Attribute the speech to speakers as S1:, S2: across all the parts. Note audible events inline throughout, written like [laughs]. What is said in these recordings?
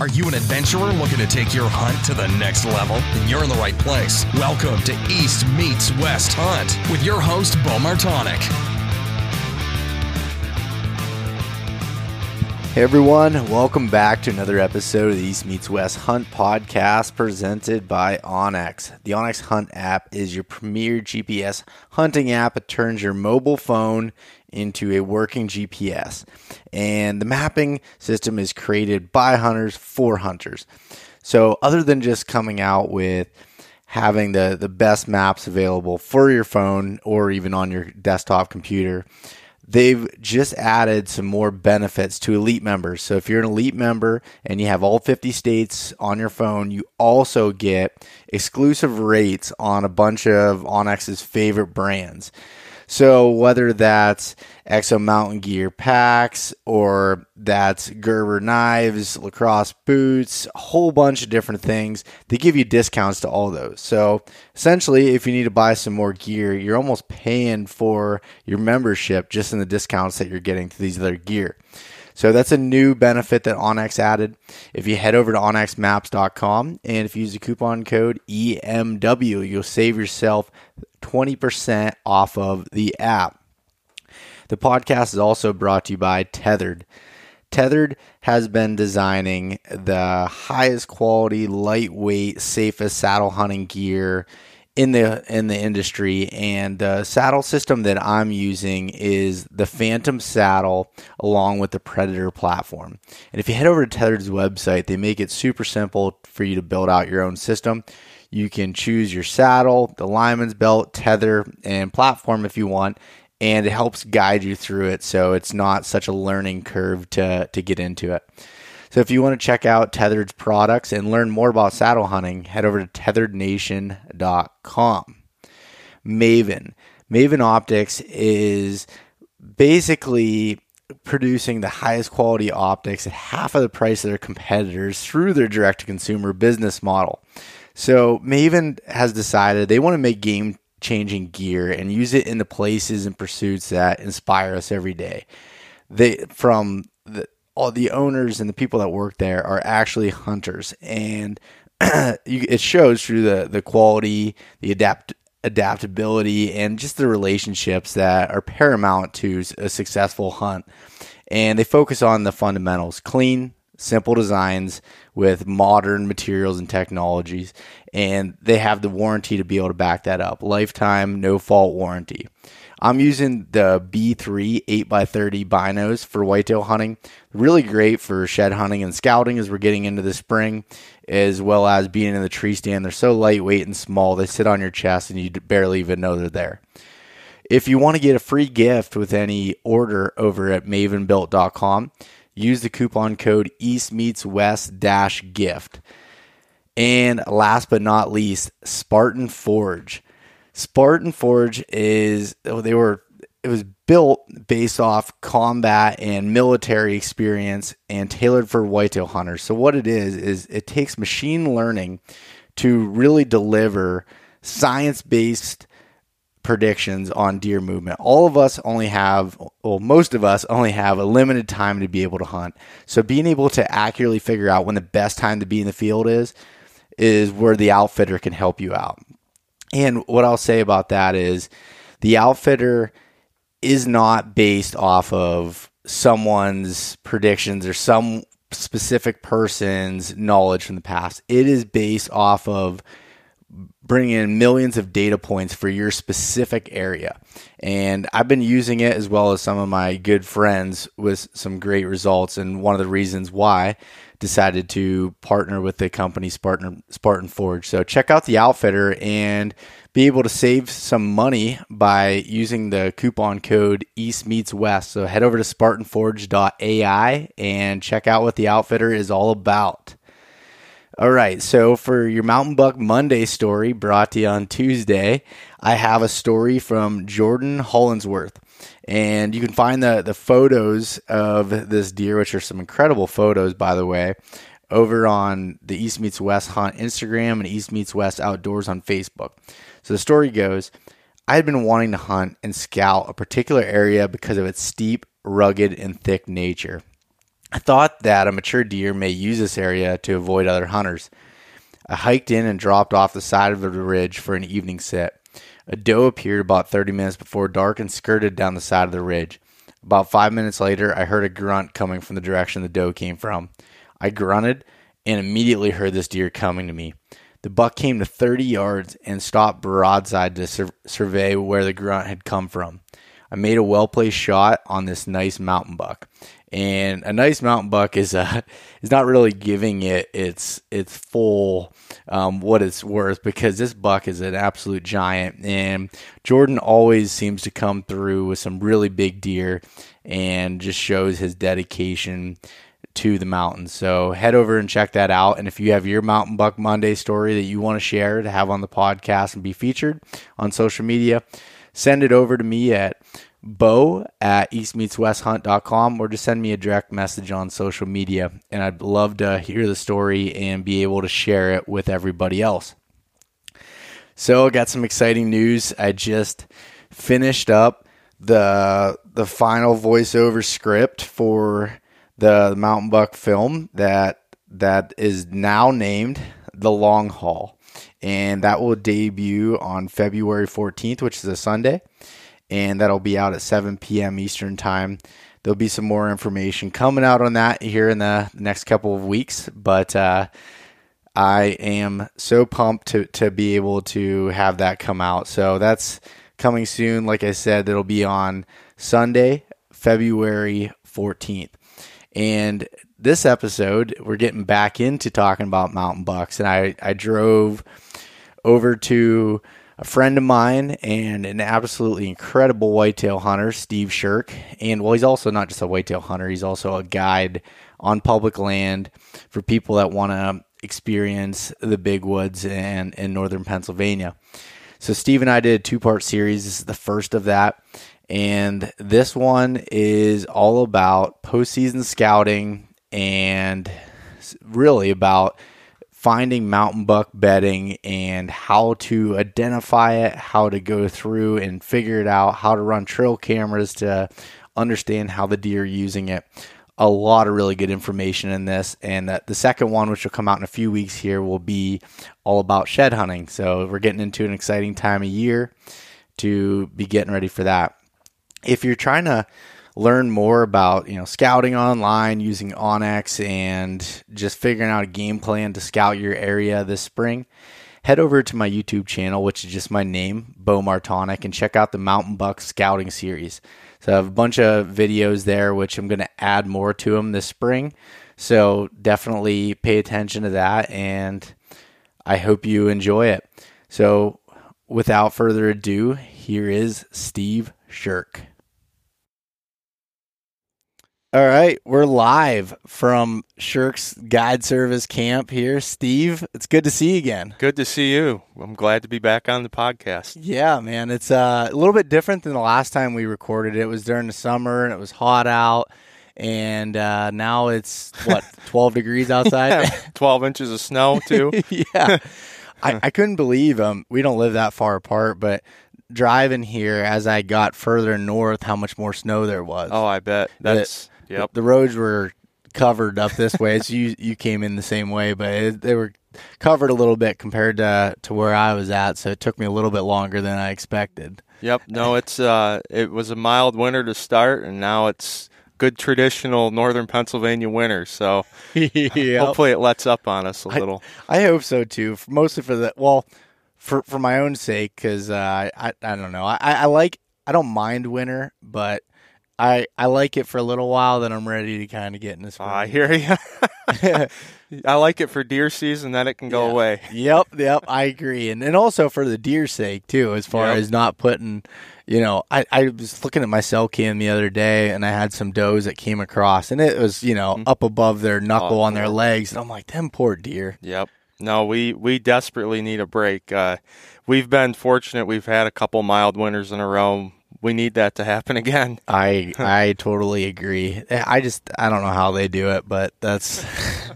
S1: Are you an adventurer looking to take your hunt to the next level? Then you're in the right place. Welcome to East Meets West Hunt with your host, Bo Martonic.
S2: Hey everyone, welcome back to another episode of the East Meets West Hunt podcast presented by onX. The onX Hunt app is your premier GPS hunting app. It turns your mobile phone into a working GPS. And the mapping system is created by hunters for hunters. So, other than just coming out with having the, the best maps available for your phone or even on your desktop computer, they've just added some more benefits to elite members. So if you're an elite member and you have all 50 states on your phone, you also get exclusive rates on a bunch of onX's favorite brands. So whether that's Exo Mountain Gear packs or that's Gerber knives, LaCrosse boots, a whole bunch of different things, they give you discounts to all those. So essentially, if you need to buy some more gear, you're almost paying for your membership just in the discounts that you're getting to these other gear. So that's a new benefit that onX added. If you head over to onxmaps.com and if you use the coupon code EMW, you'll save yourself 20% off of the app. The podcast is also brought to you by Tethered. Tethered has been designing the highest quality, lightweight, safest saddle hunting gear in the in the industry and the saddle system that I'm using is the Phantom saddle along with the Predator platform. And if you head over to Tethered's website, they make it super simple for you to build out your own system. You can choose your saddle, the lineman's belt, tether, and platform if you want, and it helps guide you through it so it's not such a learning curve to, to get into it. So if you want to check out Tethered's products and learn more about saddle hunting, head over to tetherednation.com. Maven. Maven Optics is basically producing the highest quality optics at half of the price of their competitors through their direct to consumer business model. So Maven has decided they want to make game changing gear and use it in the places and pursuits that inspire us every day. They from the all the owners and the people that work there are actually hunters and [clears throat] it shows through the the quality, the adapt adaptability and just the relationships that are paramount to a successful hunt. And they focus on the fundamentals, clean, simple designs with modern materials and technologies, and they have the warranty to be able to back that up. Lifetime, no fault warranty. I'm using the B3 8x30 binos for whitetail hunting. Really great for shed hunting and scouting as we're getting into the spring, as well as being in the tree stand. They're so lightweight and small, they sit on your chest and you barely even know they're there. If you want to get a free gift with any order over at mavenbuilt.com, use the coupon code East Meets West dash gift. And last but not least, Spartan Forge. Spartan Forge is oh, they were it was built based off combat and military experience and tailored for whitetail hunters. So what it is is it takes machine learning to really deliver science-based predictions on deer movement. All of us only have, well, most of us only have a limited time to be able to hunt. So being able to accurately figure out when the best time to be in the field is, is where the outfitter can help you out. And what I'll say about that is the outfitter is not based off of someone's predictions or some specific person's knowledge from the past. It is based off of bringing in millions of data points for your specific area. And I've been using it as well as some of my good friends with some great results. And one of the reasons why decided to partner with the company Spartan Spartan Forge. So check out the outfitter and be able to save some money by using the coupon code East Meets West. So head over to SpartanForge.ai and check out what the outfitter is all about. All right, so for your Mountain Buck Monday story brought to you on Tuesday, I have a story from Jordan Hollinsworth. And you can find the, the photos of this deer, which are some incredible photos, by the way, over on the East Meets West Hunt Instagram and East Meets West Outdoors on Facebook. So the story goes I had been wanting to hunt and scout a particular area because of its steep, rugged, and thick nature. I thought that a mature deer may use this area to avoid other hunters. I hiked in and dropped off the side of the ridge for an evening sit. A doe appeared about 30 minutes before dark and skirted down the side of the ridge. About five minutes later, I heard a grunt coming from the direction the doe came from. I grunted and immediately heard this deer coming to me. The buck came to 30 yards and stopped broadside to sur- survey where the grunt had come from. I made a well placed shot on this nice mountain buck. And a nice mountain buck is uh, [laughs] is not really giving it its its full um, what it's worth because this buck is an absolute giant and Jordan always seems to come through with some really big deer and just shows his dedication to the mountains. So head over and check that out. And if you have your Mountain Buck Monday story that you want to share to have on the podcast and be featured on social media, send it over to me at bo at eastmeetswesthunt.com or just send me a direct message on social media. And I'd love to hear the story and be able to share it with everybody else. So I got some exciting news. I just finished up the the final voiceover script for the Mountain Buck film that that is now named The Long Haul. And that will debut on February 14th, which is a Sunday. And that'll be out at 7 p.m. Eastern Time. There'll be some more information coming out on that here in the next couple of weeks. But uh, I am so pumped to, to be able to have that come out. So that's coming soon. Like I said, it'll be on Sunday, February 14th. And this episode, we're getting back into talking about mountain bucks. And I, I drove over to a friend of mine and an absolutely incredible whitetail hunter, Steve Shirk. And well, he's also not just a whitetail hunter, he's also a guide on public land for people that want to experience the big woods and in northern Pennsylvania. So Steve and I did a two part series. This is the first of that. And this one is all about postseason scouting and really about finding mountain buck bedding and how to identify it, how to go through and figure it out, how to run trail cameras to understand how the deer are using it. A lot of really good information in this. And uh, the second one, which will come out in a few weeks here, will be all about shed hunting. So we're getting into an exciting time of year to be getting ready for that if you're trying to learn more about you know scouting online using onX and just figuring out a game plan to scout your area this spring, head over to my YouTube channel, which is just my name, Bo Martonic, and check out the Mountain Buck Scouting Series. So I have a bunch of videos there, which I'm going to add more to them this spring. So definitely pay attention to that, and I hope you enjoy it. So without further ado, here is Steve Shirk. All right, we're live from Shirk's Guide Service Camp here. Steve, it's good to see you again.
S3: Good to see you. I'm glad to be back on the podcast.
S2: Yeah, man. It's uh, a little bit different than the last time we recorded. It was during the summer and it was hot out. And uh, now it's what, [laughs] 12 degrees outside? [laughs]
S3: 12 inches of snow, too. [laughs]
S2: yeah. I, I couldn't believe um, we don't live that far apart, but driving here as I got further north, how much more snow there was.
S3: Oh, I bet. That's Yep.
S2: The, the roads were covered up this way. It's you you came in the same way, but it, they were covered a little bit compared to to where I was at, so it took me a little bit longer than I expected.
S3: Yep. No, it's uh it was a mild winter to start and now it's good traditional northern Pennsylvania winter. So [laughs] yep. hopefully it lets up on us a little.
S2: I, I hope so too. Mostly for the well, for for my own sake, because uh, I I don't know. I I like I don't mind winter, but I I like it for a little while, then I'm ready to kind of get in this.
S3: I hear you. [laughs] I like it for deer season, then it can go
S2: yeah.
S3: away.
S2: Yep, yep, I agree, and and also for the deer's sake too, as far yep. as not putting. You know, I, I was looking at my cell cam the other day, and I had some does that came across, and it was you know mm-hmm. up above their knuckle oh, on their legs, and I'm like, them poor deer.
S3: Yep. No, we we desperately need a break. Uh, we've been fortunate; we've had a couple mild winters in a row we need that to happen [laughs] again.
S2: I [laughs] I totally agree. I just I don't know how they do it, but that's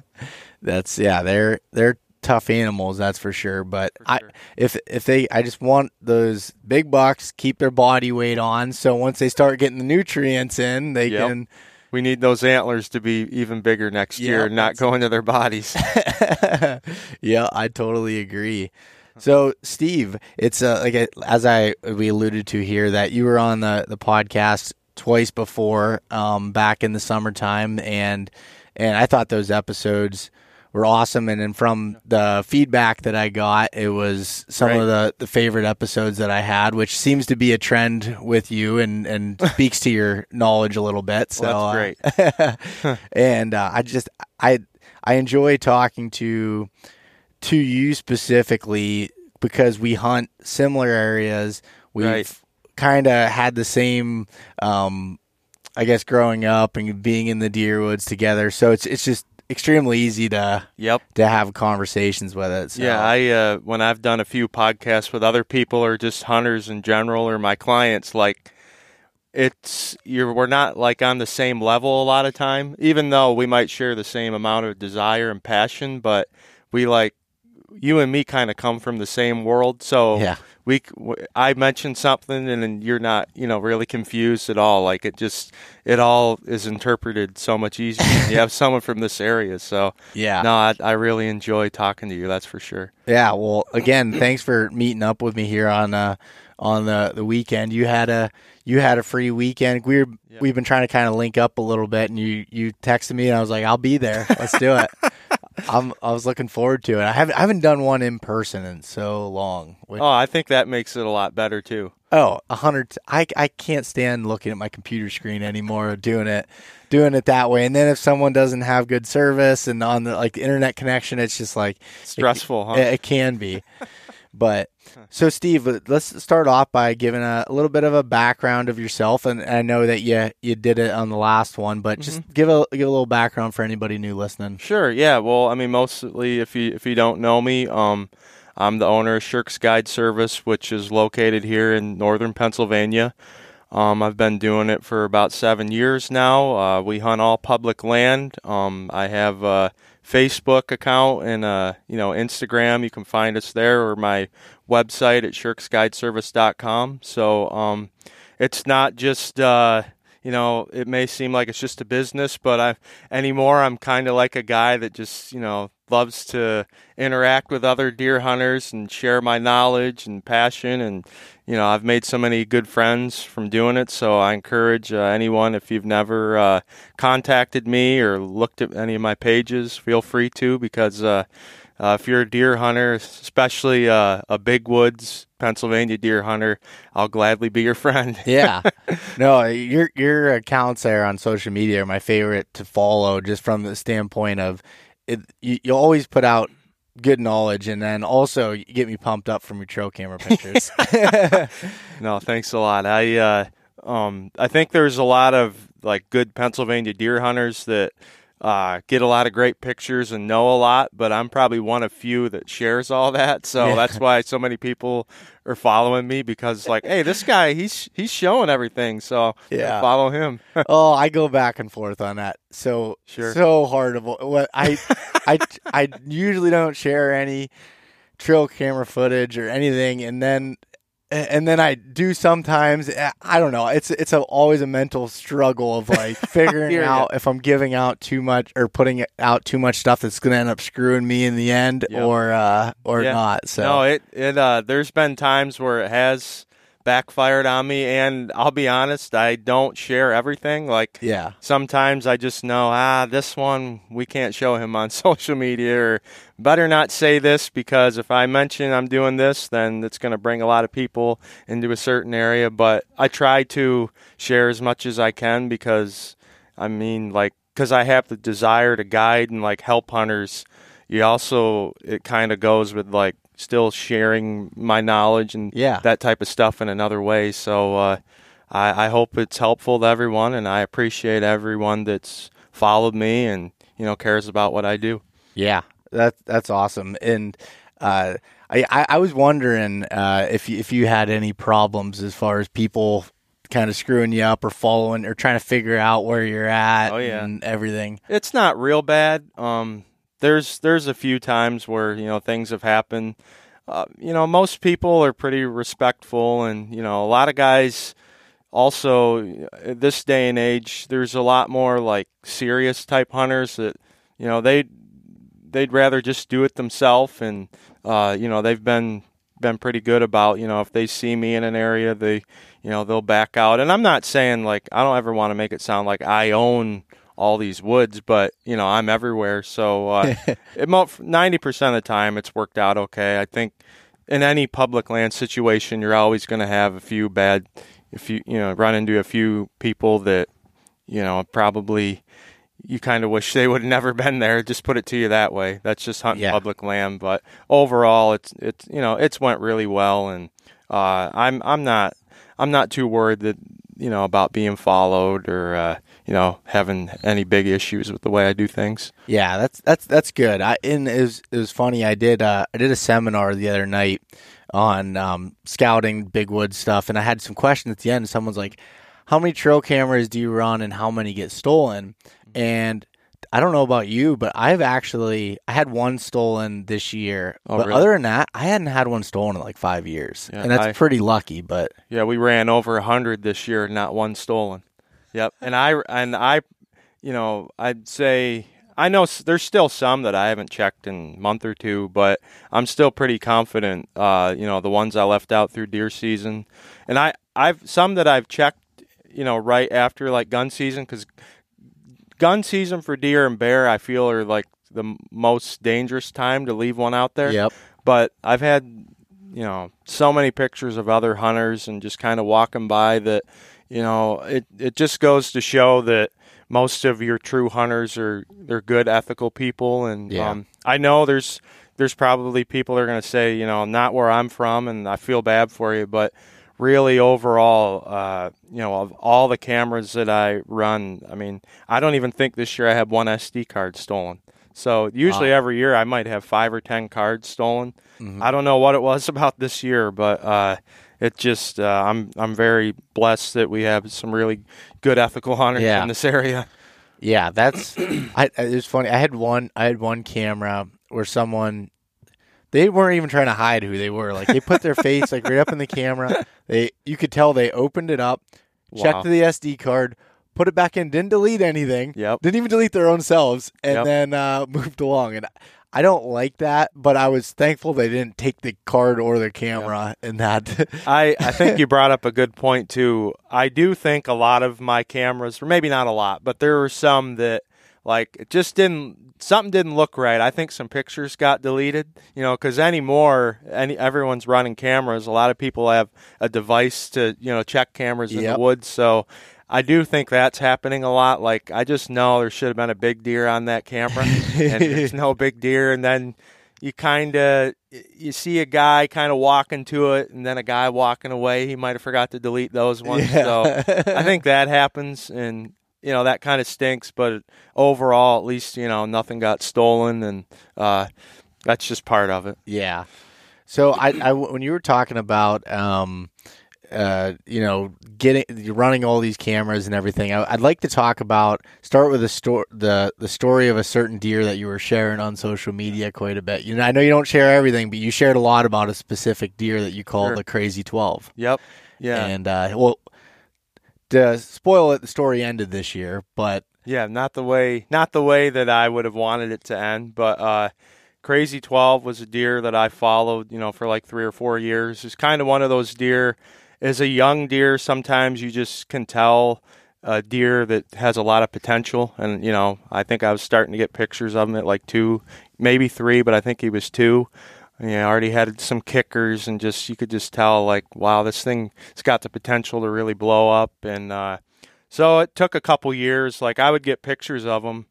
S2: [laughs] that's yeah, they're they're tough animals, that's for sure. But for sure. I if if they I just want those big bucks keep their body weight on, so once they start getting the nutrients in, they yep. can
S3: we need those antlers to be even bigger next
S2: Yeah,
S3: year, and not go into their bodies.
S2: yeah, I totally agree. So, Steve, it's uh, like uh, as I we alluded to here that you were on the the podcast twice before, um, back in the summertime, and and I thought those episodes were awesome. And then from the feedback that I got, it was some
S3: Right.
S2: of the the favorite episodes that I had, which seems to be a trend with you, and and [laughs] speaks to your knowledge a little bit. So
S3: Well,
S2: uh,
S3: that's great. [laughs] [laughs]
S2: and uh, I just I I enjoy talking to to you specifically because we hunt similar areas. We've
S3: Right.
S2: kind of had the same, um, I guess, growing up and being in the deer woods together. So it's it's just extremely easy to
S3: Yep.
S2: to have conversations with it. So.
S3: Yeah, I uh, when I've done a few podcasts with other people or just hunters in general or my clients, like it's you're we're not like on the same level a lot of time, even though we might share the same amount of desire and passion, but we like you and me kind of come from the same world, so
S2: Yeah.
S3: we I mentioned something and then you're not you know really confused at all. Like it just it all is interpreted so much easier. you have [laughs] someone from this area, so
S2: Yeah.
S3: no, I, I really enjoy talking to you. That's for sure.
S2: Yeah, well, again, thanks for meeting up with me here on uh on the the weekend. You had a you had a free weekend. We were we've been trying to kind of link up a little bit, and you you texted me, and I was like, I'll be there. Let's do it. [laughs] I'm I was looking forward to it. I haven't I haven't done one in person in so long. Which,
S3: Oh, I think that makes it a lot better too.
S2: oh, a hundred. I I can't stand looking at my computer screen anymore. Doing it doing it that way, and then if someone doesn't have good service and on the like the internet connection, it's just like
S3: Stressful, huh?
S2: it, it can be. But so, Steve, let's start off by giving a, a little bit of a background of yourself, and I know that you you did it on the last one, but just
S3: Mm-hmm.
S2: give a give a little background for anybody new listening.
S3: Sure, yeah. Well, I mean, mostly if you if you don't know me, um, I'm the owner of Shirks Guide Service, which is located here in northern Pennsylvania. Um, I've been doing it for about seven years now. Uh, we hunt all public land. Um, I have a Facebook account and uh, you know Instagram. You can find us there, or my website at shirksguideservice.com. So um, it's not just uh, you know it may seem like it's just a business, but I anymore I'm kind of like a guy that just you know loves to interact with other deer hunters and share my knowledge and passion and you know I've made so many good friends from doing it so I encourage uh, anyone if you've never uh, contacted me or looked at any of my pages feel free to because uh, uh, if you're a deer hunter especially uh, a big woods Pennsylvania deer hunter I'll gladly be your [laughs] friend
S2: Yeah, [laughs] no, your your accounts there on social media are my favorite to follow, just from the standpoint of it. You, you always put out good knowledge, and then also you get me pumped up from your trail camera pictures. [laughs]
S3: No, thanks a lot. I uh, um, I think there's a lot of like good Pennsylvania deer hunters that uh, get a lot of great pictures and know a lot, but I'm probably one of few that shares all that. So
S2: Yeah.
S3: that's why so many people are following me because like, hey, this guy he's he's showing everything, so
S2: Yeah.
S3: follow him. [laughs]
S2: oh, I go back and forth on that. So
S3: Sure.
S2: so hard of what I [laughs] I I usually don't share any trail camera footage or anything, and then and then I do sometimes. eh, I don't know. It's it's a, always a mental struggle of like [laughs] figuring out if I'm giving out too much or putting out too much stuff that's going to end up screwing me in the end,
S3: Yep.
S2: or uh, or
S3: Yeah.
S2: not. So
S3: No, it it uh there's been times where it has backfired on me and I'll be honest, I don't share everything. Like
S2: yeah,
S3: sometimes I just know, ah, this one we can't show him on [laughs] social media, or better not say this because if I mention I'm doing this, then it's going to bring a lot of people into a certain area. But I try to share as much as I can because, I mean, like, because I have the desire to guide and like help hunters. You also, it kind of goes with like still sharing my knowledge and
S2: Yeah.
S3: that type of stuff in another way. So, uh, I, I hope it's helpful to everyone, and I appreciate everyone that's followed me and you know cares about what I do.
S2: Yeah, that that's awesome. And uh, I, I was wondering uh, if you, if you had any problems as far as people kind of screwing you up or following or trying to figure out where you're at
S3: Oh, yeah.
S2: and everything.
S3: It's not real bad. Um, there's there's a few times where you know things have happened. Uh, you know, most people are pretty respectful, and you know, a lot of guys. also this day and age, there's a lot more like serious type hunters that you know they they'd rather just do it themselves, and uh, you know they've been been pretty good about you know if they see me in an area they you know they'll back out and i'm not saying like i don't ever want to make it sound like i own all these woods but you know i'm everywhere so uh, [laughs] 90% of the time it's worked out okay i think in any public land situation you're always going to have a few bad if you you know run into a few people that you know probably you kind of wish they would have never been there. Just put it to you that way. That's just hunting yeah. public land. But overall, it's it's you know it's went really well, and uh, I'm I'm not I'm not too worried that you know about being followed or uh, you know having any big issues with the way I do things.
S2: Yeah, that's that's that's good. I and it was it was funny. I did uh, I did a seminar the other night on um, scouting big wood stuff, and I had some questions at the end. Someone's like, "How many trail cameras do you run, and how many get stolen?" And I don't know about you, but I've actually I had one stolen this year. Oh, but really? other than that, I hadn't had one stolen in like five years, yeah, and that's I, pretty lucky. But
S3: yeah, we ran over a hundred this year, not one stolen. Yep, and I and I, you know, I'd say I know there's still some that I haven't checked in a month or two, but I'm still pretty confident. Uh, you know, the ones I left out through deer season, and I I've some that I've checked. You know, right after like gun season because gun season for deer and bear, I feel are like the most dangerous time to leave one out there.
S2: Yep.
S3: But I've had, you know, so many pictures of other hunters and just kind of walking by that, you know, it it just goes to show that most of your true hunters are they're good ethical people and yeah. um, I know there's there's probably people that are going to say, you know, not where I'm from and I feel bad for you, but really overall, uh, you know, of all the cameras that I run, I mean, I don't even think this year I had one SD card stolen. So usually wow. every year I might have five or ten cards stolen. Mm-hmm. I don't know what it was [laughs] about this year, but uh, it just uh, I'm I'm very blessed that we have some really good ethical hunters yeah. in this area.
S2: Yeah, that's I, it's funny. I had one I had one camera where someone they weren't even trying to hide who they were. Like they put their face like right up in the camera. They you could tell they opened it up, checked the SD card, put it back in, didn't delete anything.
S3: Yep.
S2: Didn't even delete their own selves, and yep. then uh, [laughs] moved along. And I don't like that, but I was thankful they didn't take the card or the camera yep. in that. [laughs]
S3: I, I think you brought up a good point too. I do think a lot of my cameras, or maybe not a lot, but there were some that like it just didn't something didn't look right. I think some pictures got deleted, you know, because anymore, any everyone's running cameras. A lot of people have a device to you know check cameras in yep. the woods. So I do think that's happening a lot. Like I just know there should have been a big deer on that camera, and [laughs] there's no big deer, and then you kind of you see a guy kind of walking to it and then a guy walking away he might have forgot to delete those ones yeah. so i think that happens and you know that kind of stinks. But overall, at least you know nothing got stolen, and uh, that's just part of it.
S2: Yeah. So I, I when you were talking about um, uh, you know, getting running all these cameras and everything. I, would like to talk about start with the story the the story of a certain deer that you were sharing on social media quite a bit. You know, I know you don't share everything, but you shared a lot about a specific deer that you call sure. the Crazy Twelve.
S3: Yep. Yeah.
S2: And uh, well, to spoil it, the story ended this year, but
S3: yeah, not the way not the way that I would have wanted it to end. But uh, Crazy Twelve was a deer that I followed, you know, for like three or four years. It's kind of one of those deer. As a young deer, sometimes you just can tell a deer that has a lot of potential. And you know, I think I was starting to get pictures of him at like two, maybe three, but I think he was two. You know, already had some kickers and just you could just tell like wow this thing it's got the potential to really blow up. And uh, so it took a couple years. Like I would get pictures of him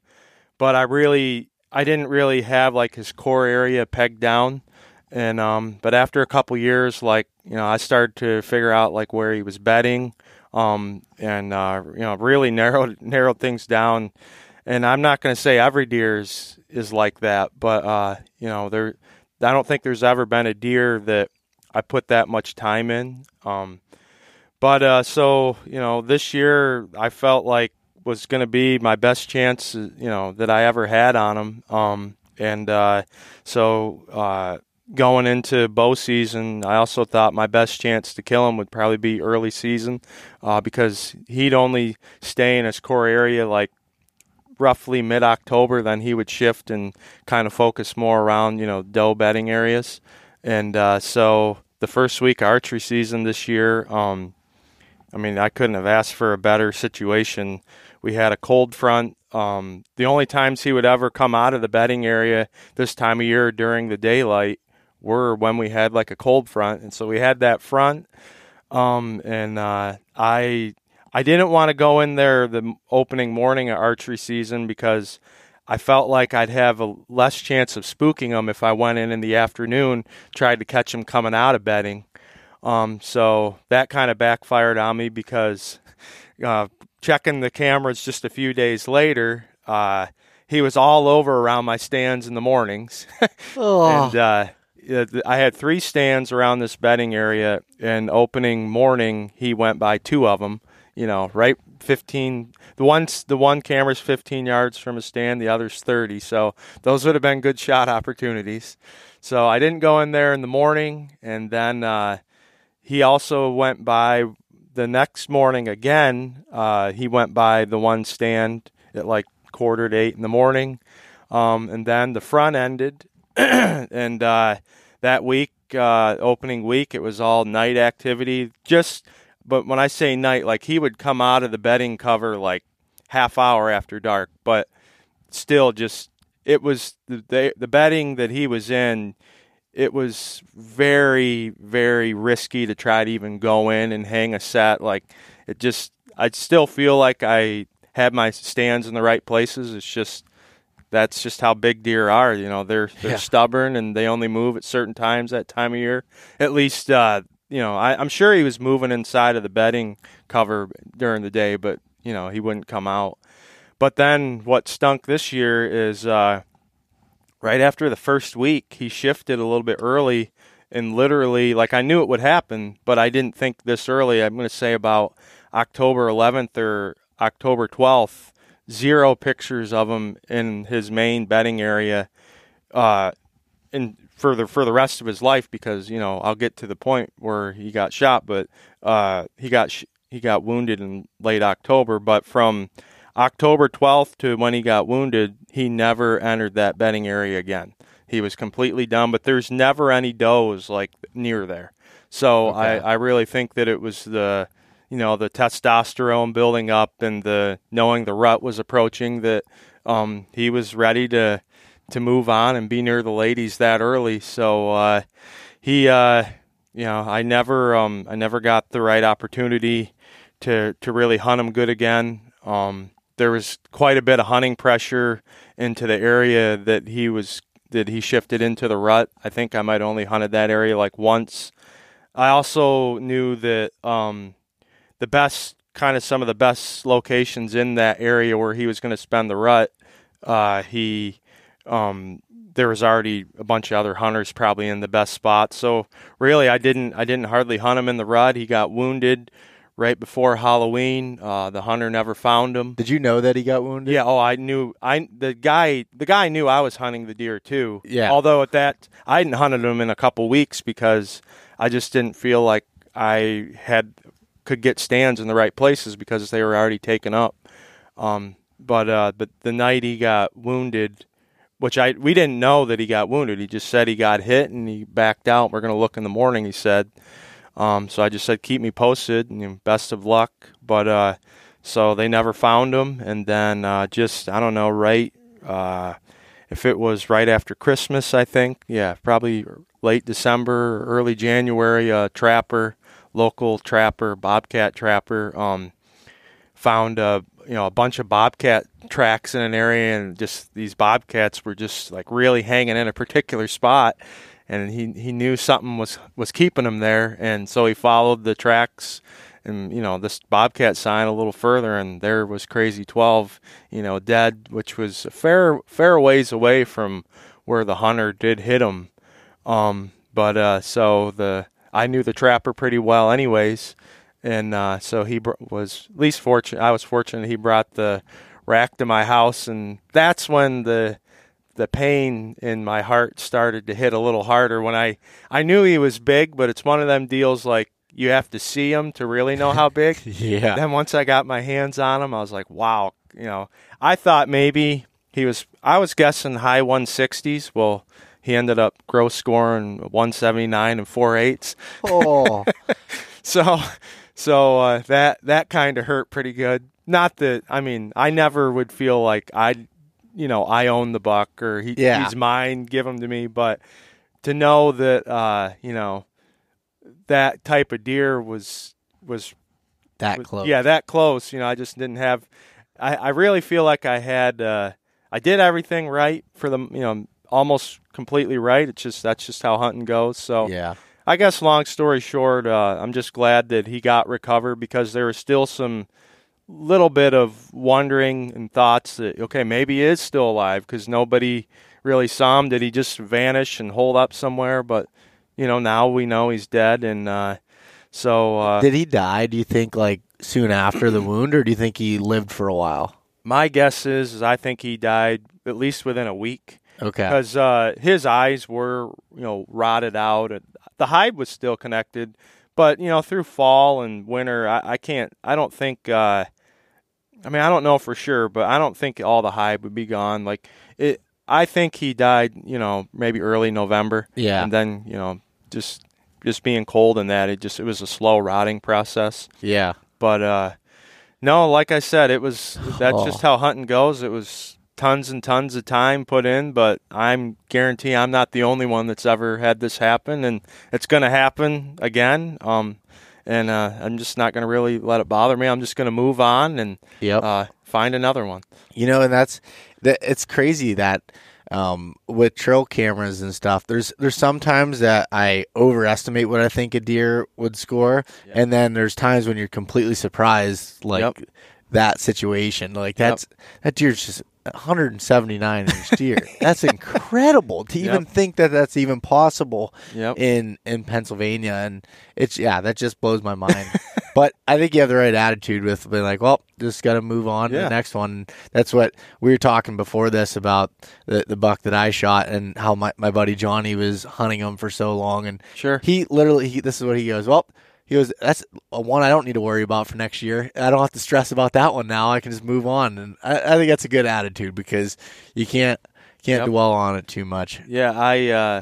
S3: but I really I didn't really have like his core area pegged down and um, but after a couple years like you know I started to figure out like where he was bedding, um, and uh, you know really [laughs] narrowed narrowed things down and I'm not going to say every deer is, is like that but uh, you know there I don't think there's ever been a deer that I put that much time in. Um, but uh, so you know, this year I felt like was going to be my best chance, you know, that I ever had on him. Um, and uh, so uh, going into bow season, I also thought my best chance to kill him would probably be early season uh, because he'd only stay in his core area like roughly mid October. Then he would shift and kind of focus more around, you know, doe bedding areas. And uh, so the first week of archery season this year, um, I mean, I couldn't have asked for a better situation. We had a cold front. Um, the only times he would ever come out of the bedding area this time of year during the daylight were when we had like a cold front, and so we had that front. Um, and uh, I I didn't want to go in there the opening morning of archery season because I felt like I'd have a less chance of spooking them if I went in in the afternoon, tried to catch them coming out of bedding. Um, so that kind of backfired on me because [laughs] uh, checking the cameras just a few days later, uh, he was all over around my stands in the mornings. [laughs] oh. And uh, I had three stands around this bedding area, and opening morning, he went by two of them. You know, right 15 the one the one camera's 15 yards from a stand the other's 30 so those would have been good shot opportunities so i didn't go in there in the morning and then uh, he also went by the next morning again. Uh, he went by the one stand at like quarter to eight in the morning, um, and then the front ended. [clears throat] and uh, that week, uh, opening week, it was all night activity. Just, but when I say night, like he would come out of the bedding cover like half hour after dark, but still, just it was the the, bedding that he was in it was very very risky to try to even go in and hang a set. Like it just i still feel like i had my stands in the right places. It's just that's just how big deer are you know they're they're yeah. stubborn and they only move at certain times that time of year at least uh, you know I, i'm sure he was moving inside of the bedding cover during the day but you know he wouldn't come out but then what stunk this year is uh, right after the first week, he shifted a little bit early and literally, like I knew it would happen, but I didn't think this early. I'm going to say about October 11th or October 12th, zero pictures of him in his main bedding area, uh, and for the for the rest of his life because you know I'll get to the point where he got shot, but uh, he got sh- he got wounded in late October, but from October 12th to when he got wounded, he never entered that bedding area again. He was completely done, but there's never any does like near there. So okay. I, I really think that it was the you know the testosterone building up and the knowing the rut was approaching that um, he was ready to to move on and be near the ladies that early. So uh, he uh, you know I never um, I never got the right opportunity to to really hunt him good again. Um, there was quite a bit of hunting pressure into the area that he was that he shifted into the rut. I think I might only hunted that area like once. I also knew that um, the best kind of some of the best locations in that area where he was going to spend the rut. Uh, he um, there was already a bunch of other hunters probably in the best spot. So really, I didn't I didn't hardly hunt him in the rut. He got wounded right before Halloween. Uh, the hunter never found him.
S2: Did you know that he got wounded?
S3: Yeah. Oh, I knew. I the guy the guy knew I was hunting the deer too.
S2: Yeah.
S3: Although at that I hadn't hunted him in a couple weeks because I just didn't feel like I had could get stands in the right places because they were already taken up. Um, but uh, but the night he got wounded, which I we didn't know that he got wounded. He just said he got hit and he backed out. We're to look in the morning. He said. Um, so I just said, keep me posted and you know, best of luck. But uh, so they never found him. And then uh, just, I don't know, right, uh, if it was right after Christmas, I think, yeah, probably late December, early January, a trapper, local trapper, bobcat trapper, um, found a you know a bunch of bobcat tracks in an area, and just these bobcats were just like really hanging in a particular spot and he he knew something was was keeping him there, and so he followed the tracks and you know this bobcat sign a little further, and there was Crazy Twelve, you know, dead, which was a fair fair ways away from where the hunter did hit him. Um, but uh, so the I knew the trapper pretty well, anyways, and uh, so he br- was at least fortunate. I was fortunate he brought the rack to my house, and that's when the the pain in my heart started to hit a little harder when I I knew he was big, but it's one of them deals like you have to see him to really know how big. [laughs]
S2: Yeah.
S3: Then once I got my hands on him, I was like, wow, you know, I thought maybe he was I was guessing high 160s. Well, he ended up gross scoring 179 and 4 eighths.
S2: Oh. [laughs]
S3: So so uh, that that kind of hurt pretty good. Not that I mean, I never would feel like I you know, I own the buck or he,
S2: Yeah.
S3: he's mine, give him to me, but to know that uh, you know, that type of deer was was
S2: that
S3: was-
S2: close.
S3: Yeah, that close. You know, I just didn't have. I, I really feel like I had. Uh, I did everything right for the. You know, almost completely right. It's just that's just how hunting goes. So
S2: Yeah.
S3: I guess long story short, uh, I'm just glad that he got recovered because there was still some little bit of wondering and thoughts that okay maybe he is still alive because nobody really saw him. Did he just vanish and hold up somewhere? But you know now we know he's dead and. Uh, so uh,
S2: Did he die? Do you think like soon after the wound, or do you think he lived for a while?
S3: My guess is, is I think he died at least within a week
S2: Okay.
S3: because uh, his eyes were you know rotted out. The hide was still connected, but you know through fall and winter, I, I can't. I don't think. Uh, I mean, I don't know for sure, but I don't think all the hide would be gone. Like it, I think he died. You know, maybe early November.
S2: Yeah.
S3: and then you know just just being cold and that it just it was a slow rotting process.
S2: Yeah.
S3: But uh, no, like I said, it was that's
S2: Oh.
S3: just how hunting goes. It was tons and tons of time put in, but I'm guarantee I'm not the only one that's ever had this happen, and it's going to happen again. Um, and uh, I'm just not going to really let it bother me. I'm just going to move on and
S2: Yep.
S3: uh, find another one.
S2: You know, and that's that. It's crazy that um, with trail cameras and stuff, there's there's sometimes that I overestimate what I think a deer would score, and then there's times when you're completely surprised, like
S3: Yep.
S2: that situation. Like that's that deer's just 179 inch deer. that's [laughs] incredible to even
S3: Yep.
S2: think that that's even possible
S3: Yep.
S2: in in Pennsylvania, and it's yeah, that just blows my mind. [laughs] but I think you have the right attitude with being like, well, just got to move on to the next one. That's what we were talking before this about the the buck that I shot and how my, my buddy Johnny was hunting him for so long, and
S3: Sure.
S2: he literally he, this is what he goes, well. He goes, that's a one I don't need to worry about for next year. I don't have to stress about that one now. I can just move on, and I, I think that's a good attitude because you can't can't
S3: Yep.
S2: dwell on it too much.
S3: Yeah, I uh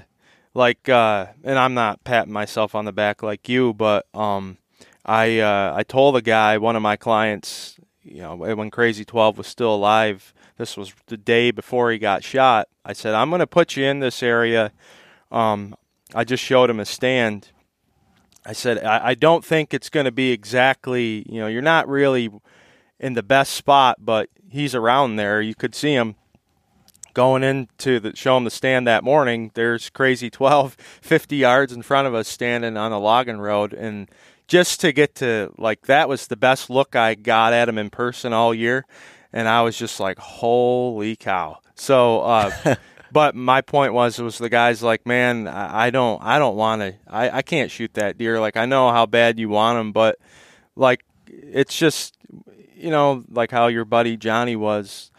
S3: like uh and I'm not patting myself on the back like you, but um I uh I told a guy, one of my clients, you know, when Crazy 12 was still alive, this was the day before he got shot. I said, "I'm going to put you in this area." Um I just showed him a stand. I said, I, I don't think it's going to be exactly, you know, you're not really in the best spot, but he's around there. You could see him going into the show him the stand that morning. There's crazy 12 [laughs] 50 yards in front of us standing on a logging road. And just to get to like that was the best look i got at him in person all year. And i was just like holy cow. So uh [laughs] but my point was was the guys like man i, don't i don't want to I, I can't shoot that deer. Like i know how bad you want him but like it's just you know like how your buddy johnny was.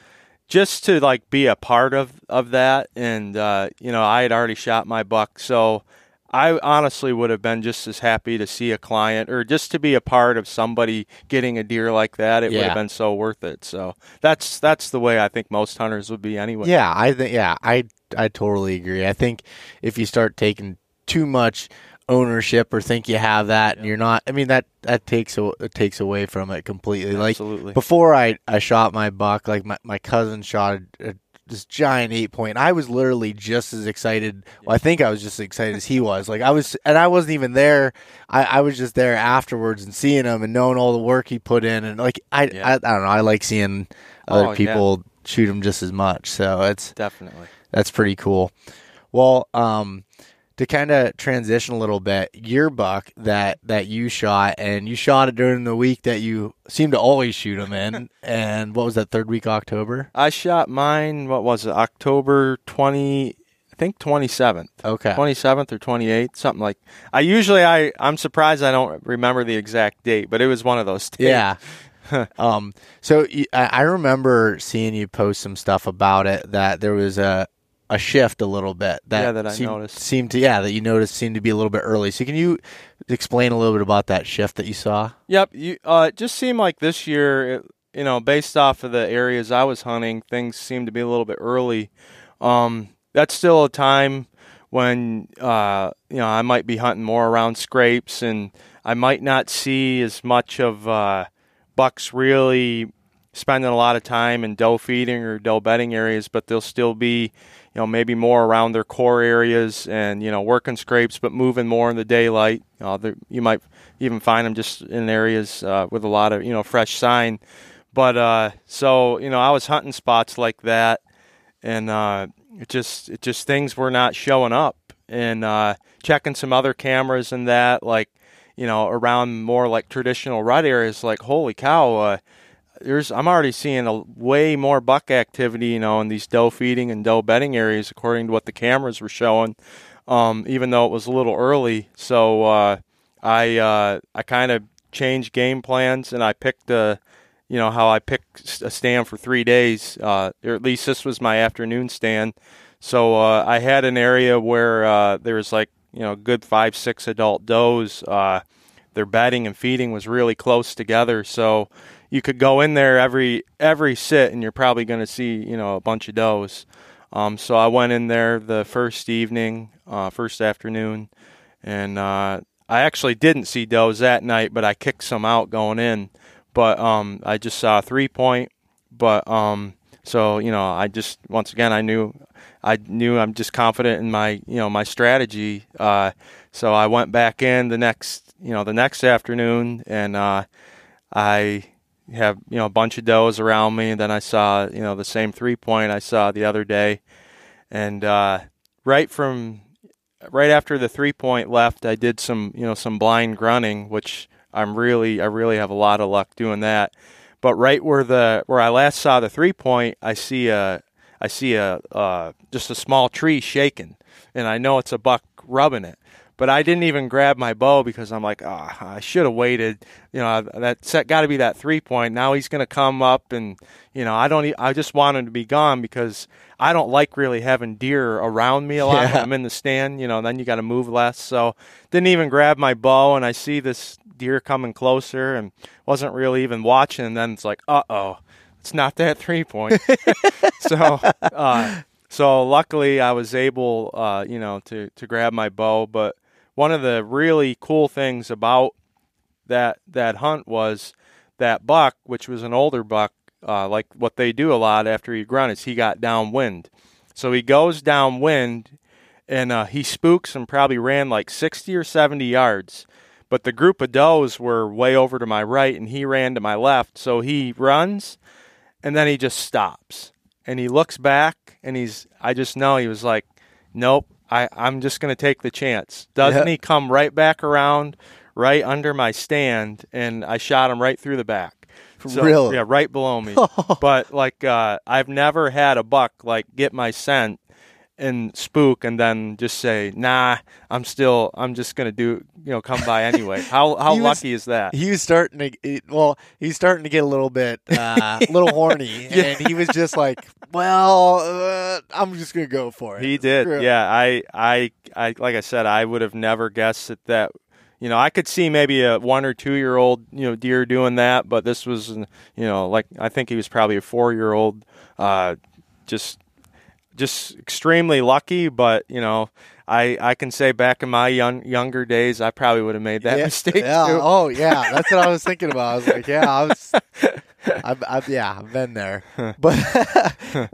S3: Just to like be a part of of that and uh, you know i had already shot my buck so i honestly would have been just as happy to see a client or just to be a part of somebody getting a deer like that it would have been so worth it so that's that's the way i think most hunters would be anyway
S2: Yeah, I think yeah, I I totally agree. I think if you start taking too much ownership or think you have that and you're not, I mean that that takes a, it takes away from it completely.
S3: Absolutely.
S2: Like before I I shot my buck, like my my cousin shot a, a, this giant eight point. I was literally just as excited. Well, I think I was just as excited as he was. Like I was, and I wasn't even there. I, I was just there afterwards and seeing him and knowing all the work he put in. And like I,
S3: Yeah.
S2: I, I don't know. I like seeing other
S3: Oh, yeah.
S2: people shoot him just as much. So it's
S3: definitely
S2: that's pretty cool. Well, um, to kind of transition a little bit, your buck that that you shot, and you shot it during the week that you seem to always shoot them in. [laughs] and what was that third week, October?
S3: i shot mine what was it october 20 i think 27th
S2: Okay.
S3: 27th or 28th something like i usually i i'm surprised i don't remember the exact date but it was one of those [laughs] days
S2: Yeah. um. So I remember seeing you post some stuff about it. That there was a a shift a little bit. That
S3: Yeah, that I
S2: seemed,
S3: noticed.
S2: seemed to yeah that you noticed seemed to be a little bit early. So can you explain a little bit about that shift that you saw?
S3: Yep. You, uh, it just seemed like this year, it, you know, based off of the areas I was hunting, things seemed to be a little bit early. Um, that's still a time when, uh, you know, I might be hunting more around scrapes and I might not see as much of uh, bucks really spending a lot of time in doe feeding or doe bedding areas, but they'll still be, you know, maybe more around their core areas and you know working scrapes, but moving more in the daylight. Uh, you might even find them just in areas uh, with a lot of you know fresh sign. But uh, so you know, I was hunting spots like that, and uh, it just it just things were not showing up, and uh, checking some other cameras and that like you know around more like traditional rut areas. Like holy cow! Uh, there's I'm already seeing a way more buck activity, you know, in these doe feeding and doe bedding areas, according to what the cameras were showing. Um, even though it was a little early, so uh, I uh, I kind of changed game plans and I picked a, you know, how I picked a stand for three days, uh, or at least this was my afternoon stand. So uh, I had an area where uh, there was like you know good five six adult does. Uh, their bedding and feeding was really close together, so you could go in there every every sit and you're probably going to see you know a bunch of does. Um, so I went in there the first evening, uh, first afternoon, and uh, I actually didn't see does that night, but I kicked some out going in. But um, I just saw three point. But um, so you know, I just once again I knew I knew I'm just confident in my you know my strategy. Uh, so I went back in the next you know the next afternoon and uh, I have you know a bunch of does around me. And then I saw you know the same three point I saw the other day. And uh, right from right after the three point left I did some you know some blind grunting which I'm really I really have a lot of luck doing that. But right where the where I last saw the three point I see a I see a uh, just a small tree shaking. And I know it's a buck rubbing it but I didn't even grab my bow because I'm like, oh, I should have waited. You know, that set got to be that three point. Now he's going to come up, and you know, I don't. I just want him to be gone because I don't like really having deer around me a lot
S2: Yeah.
S3: when I'm in the stand. You know, then you got to move less. So didn't even grab my bow, and I see this deer coming closer, and wasn't really even watching. And then it's like, uh oh, it's not that three point. [laughs] so. Uh, so luckily, I was able, uh, you know, to, to grab my bow. But one of the really cool things about that that hunt was that buck, which was an older buck, uh, like what they do a lot after he grunt is he got downwind. So he goes downwind, and uh, he spooks and probably ran like sixty or seventy yards. But the group of does were way over to my right, and he ran to my left. So he runs, and then he just stops, and he looks back, and he's. I just know he was like, "Nope, I, I'm just going to take the chance. Doesn't
S2: Yeah.
S3: he come right back around, right under my stand, and I shot him right through the back. So,
S2: Really?
S3: Yeah, right below me. [laughs] but like, uh, I've never had a buck like get my scent and spook and then just say, "Nah, I'm still. I'm just going to do. You know, come by anyway." [laughs] How how
S2: was-
S3: lucky is that?
S2: He was starting to it- well, he's starting to get a little bit uh, a little [laughs] horny, and he was just like, "Well, uh, I'm just gonna go for it."
S3: He did.
S2: Screw it.
S3: Yeah, I, I, I, like I said, I would have never guessed that that. You know, I could see maybe a one or two year old, you know, deer doing that, but this was, you know, like I think he was probably a four year old. Uh, just, just extremely lucky. But you know, I, I can say back in my young younger days, I probably would have made that
S2: yeah,
S3: mistake
S2: yeah.
S3: too.
S2: Oh, yeah. That's what I was thinking about. I was like, yeah, I was. [laughs] I've, I've, yeah, I've been there, but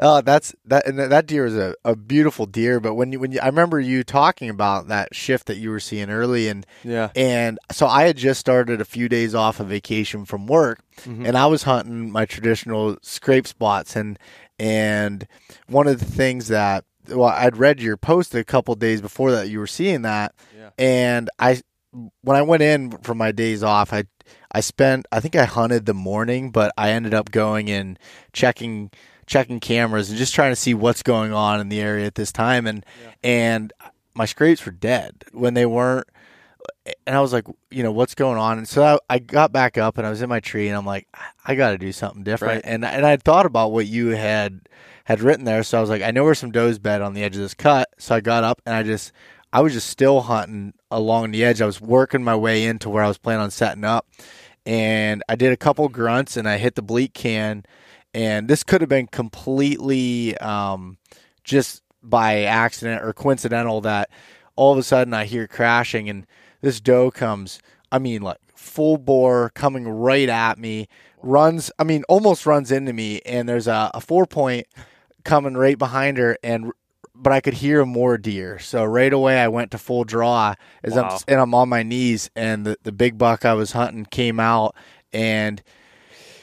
S2: oh, [laughs] that's that. And that deer is a, a beautiful deer. But when you, when you, I remember you talking about that shift that you were seeing early, and
S3: Yeah.
S2: and so I had just started a few days off of vacation from work,
S3: Mm-hmm.
S2: and I was hunting my traditional scrape spots, and and one of the things that well, I'd read your post a couple days before that you were seeing that,
S3: Yeah.
S2: and I when I went in for my days off, I I spent I think I hunted the morning, but I ended up going and checking checking cameras and just trying to see what's going on in the area at this time. And and my scrapes were dead. When they weren't and I was like, you know, what's going on? And so I, I got back up and I was in my tree and I'm like, I got to do something different.
S3: Right.
S2: And and I had thought about what you had had written there, so I was like, I know where some does bed on the edge of this cut. So I got up and I just I was just still hunting along the edge. I was working my way into where I was planning on setting up, and I did a couple grunts and I hit the bleat can, and this could have been completely um, just by accident or coincidental that all of a sudden I hear crashing and this doe comes. I mean, like full bore coming right at me, runs. I mean, almost runs into me, and there's a, a four point coming right behind her, and but I could hear more deer. So right away I went to full draw as
S3: Wow.
S2: I'm and I'm on my knees, and the the big buck I was hunting came out, and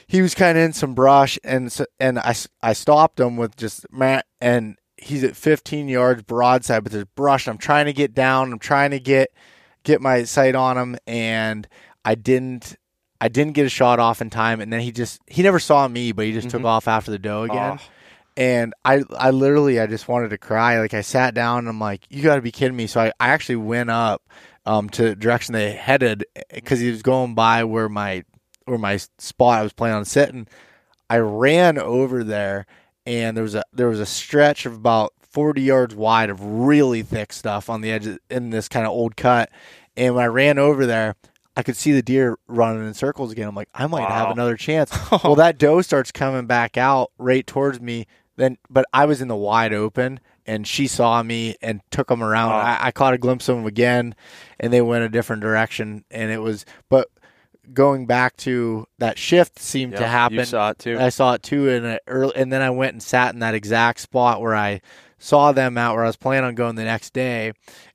S2: he was kind of in some brush, and so, and I I stopped him with just man, and he's at 15 yards broadside, but there's brush. I'm trying to get down. I'm trying to get get my sight on him, and I didn't. I didn't get a shot off in time, and then he just he never saw me, but he just took off after the doe again.
S3: Oh.
S2: And I I literally I just wanted to cry. Like I sat down and I'm like, you got to be kidding me. So I, I actually went up um to the direction they headed because he was going by where my where my spot I was planning on sitting. I ran over there and there was a there was a stretch of about 40 yards wide of really thick stuff on the edge of, in this kind of old cut. And when I ran over there, I could see the deer running in circles again. I'm like, I might have another chance. [laughs] well, that doe starts coming back out right towards me. Then, but I was in the wide open, and she saw me and took them around.
S3: Wow.
S2: I, I caught a glimpse of them again, and they went a different direction. And it was, but going back to that shift seemed to happen.
S3: You saw it too.
S2: I saw it too in early, and then I went and sat in that exact spot where I saw them out, where I was planning on going the next day,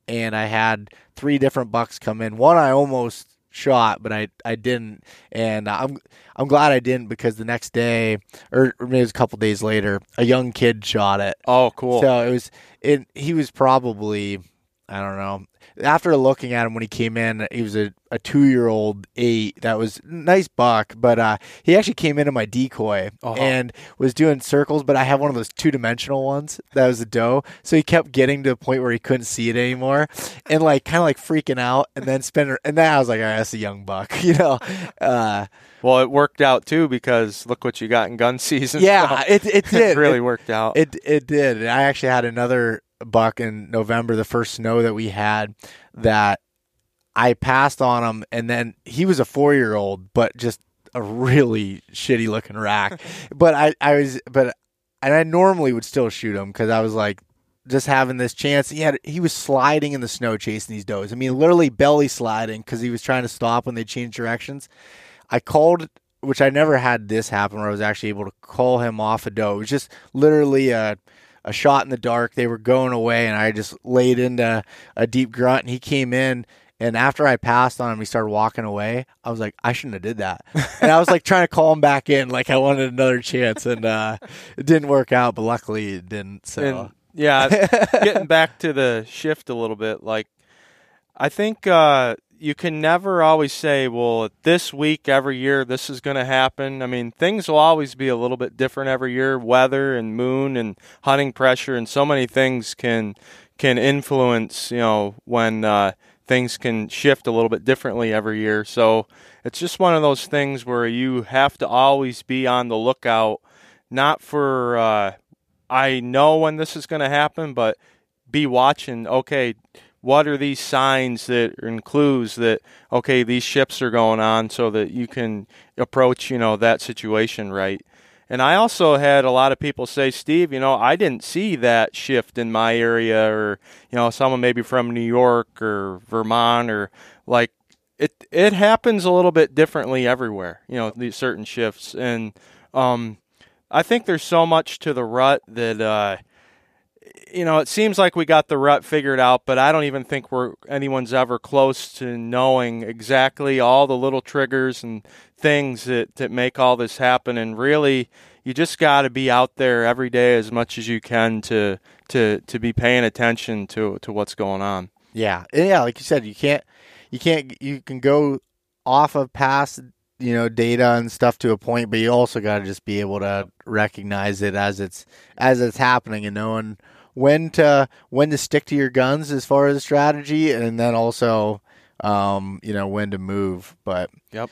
S2: and I had three different bucks come in. One I almost shot, but I I didn't, and I'm I'm glad I didn't because the next day, or maybe it was a couple days later, a young kid shot it.
S3: oh, cool.
S2: So it was it. He was probably I don't know. After looking at him when he came in, he was a, a two year old eight. That was nice buck, but uh, he actually came into my decoy
S3: Uh-huh.
S2: and was doing circles. But I have one of those two dimensional ones that was a doe, so he kept getting to the point where he couldn't see it anymore, and like kind of like freaking out, and then spinning. And then I was like, "All right, that's a young buck," [laughs] you know. Uh,
S3: well, it worked out too because look what you got in gun [laughs] season.
S2: yeah,
S3: So
S2: it it [laughs] did
S3: it really
S2: It-
S3: worked out.
S2: It it did. And I actually had another buck in November, the first snow that we had, that I passed on him, and then he was a four year old, but just a really [laughs] shitty looking rack. [laughs] but I I was but and I normally would still shoot him because I was like just having this chance. He had he was sliding in the snow chasing these does. I mean, literally belly sliding because he was trying to stop when they changed directions. I called, which I never had this happen, where I was actually able to call him off a doe. It was just literally a a shot in the dark. They were going away, and I just laid into a deep grunt, and he came in. And after I passed on him, he started walking away. I was like, I shouldn't have did that. [laughs] And I was like trying to call him back in, like I wanted another chance, and uh, it didn't work out. But luckily, it didn't. So
S3: And yeah, [laughs] getting back to the shift a little bit, like I think uh, you can never always say, well, this week every year this is going to happen. I mean, things will always be a little bit different every year. Weather and moon and hunting pressure and so many things can can influence. You know when. Uh, Things can shift a little bit differently every year. So it's just one of those things where you have to always be on the lookout, not for uh, I know when this is going to happen, but be watching. Okay, what are these signs that and clues that okay these ships are going on, so that you can approach you know that situation right. And I also had a lot of people say, Steve, you know, I didn't see that shift in my area, or you know, someone maybe from New York or Vermont, or like it. It happens a little bit differently everywhere. You know, these certain shifts, and um, I think there's so much to the rut that uh, you know it seems like we got the rut figured out, but I don't even think we're anyone's ever close to knowing exactly all the little triggers and things that that make all this happen. And really, you just got to be out there every day as much as you can to to to be paying attention to to what's going on.
S2: Yeah, yeah, like you said, you can't, you can't, you can go off of past, you know, data and stuff to a point, but you also got to just be able to recognize it as it's as it's happening and knowing when to when to stick to your guns as far as strategy, and then also um, you know, when to move. But
S3: Yep.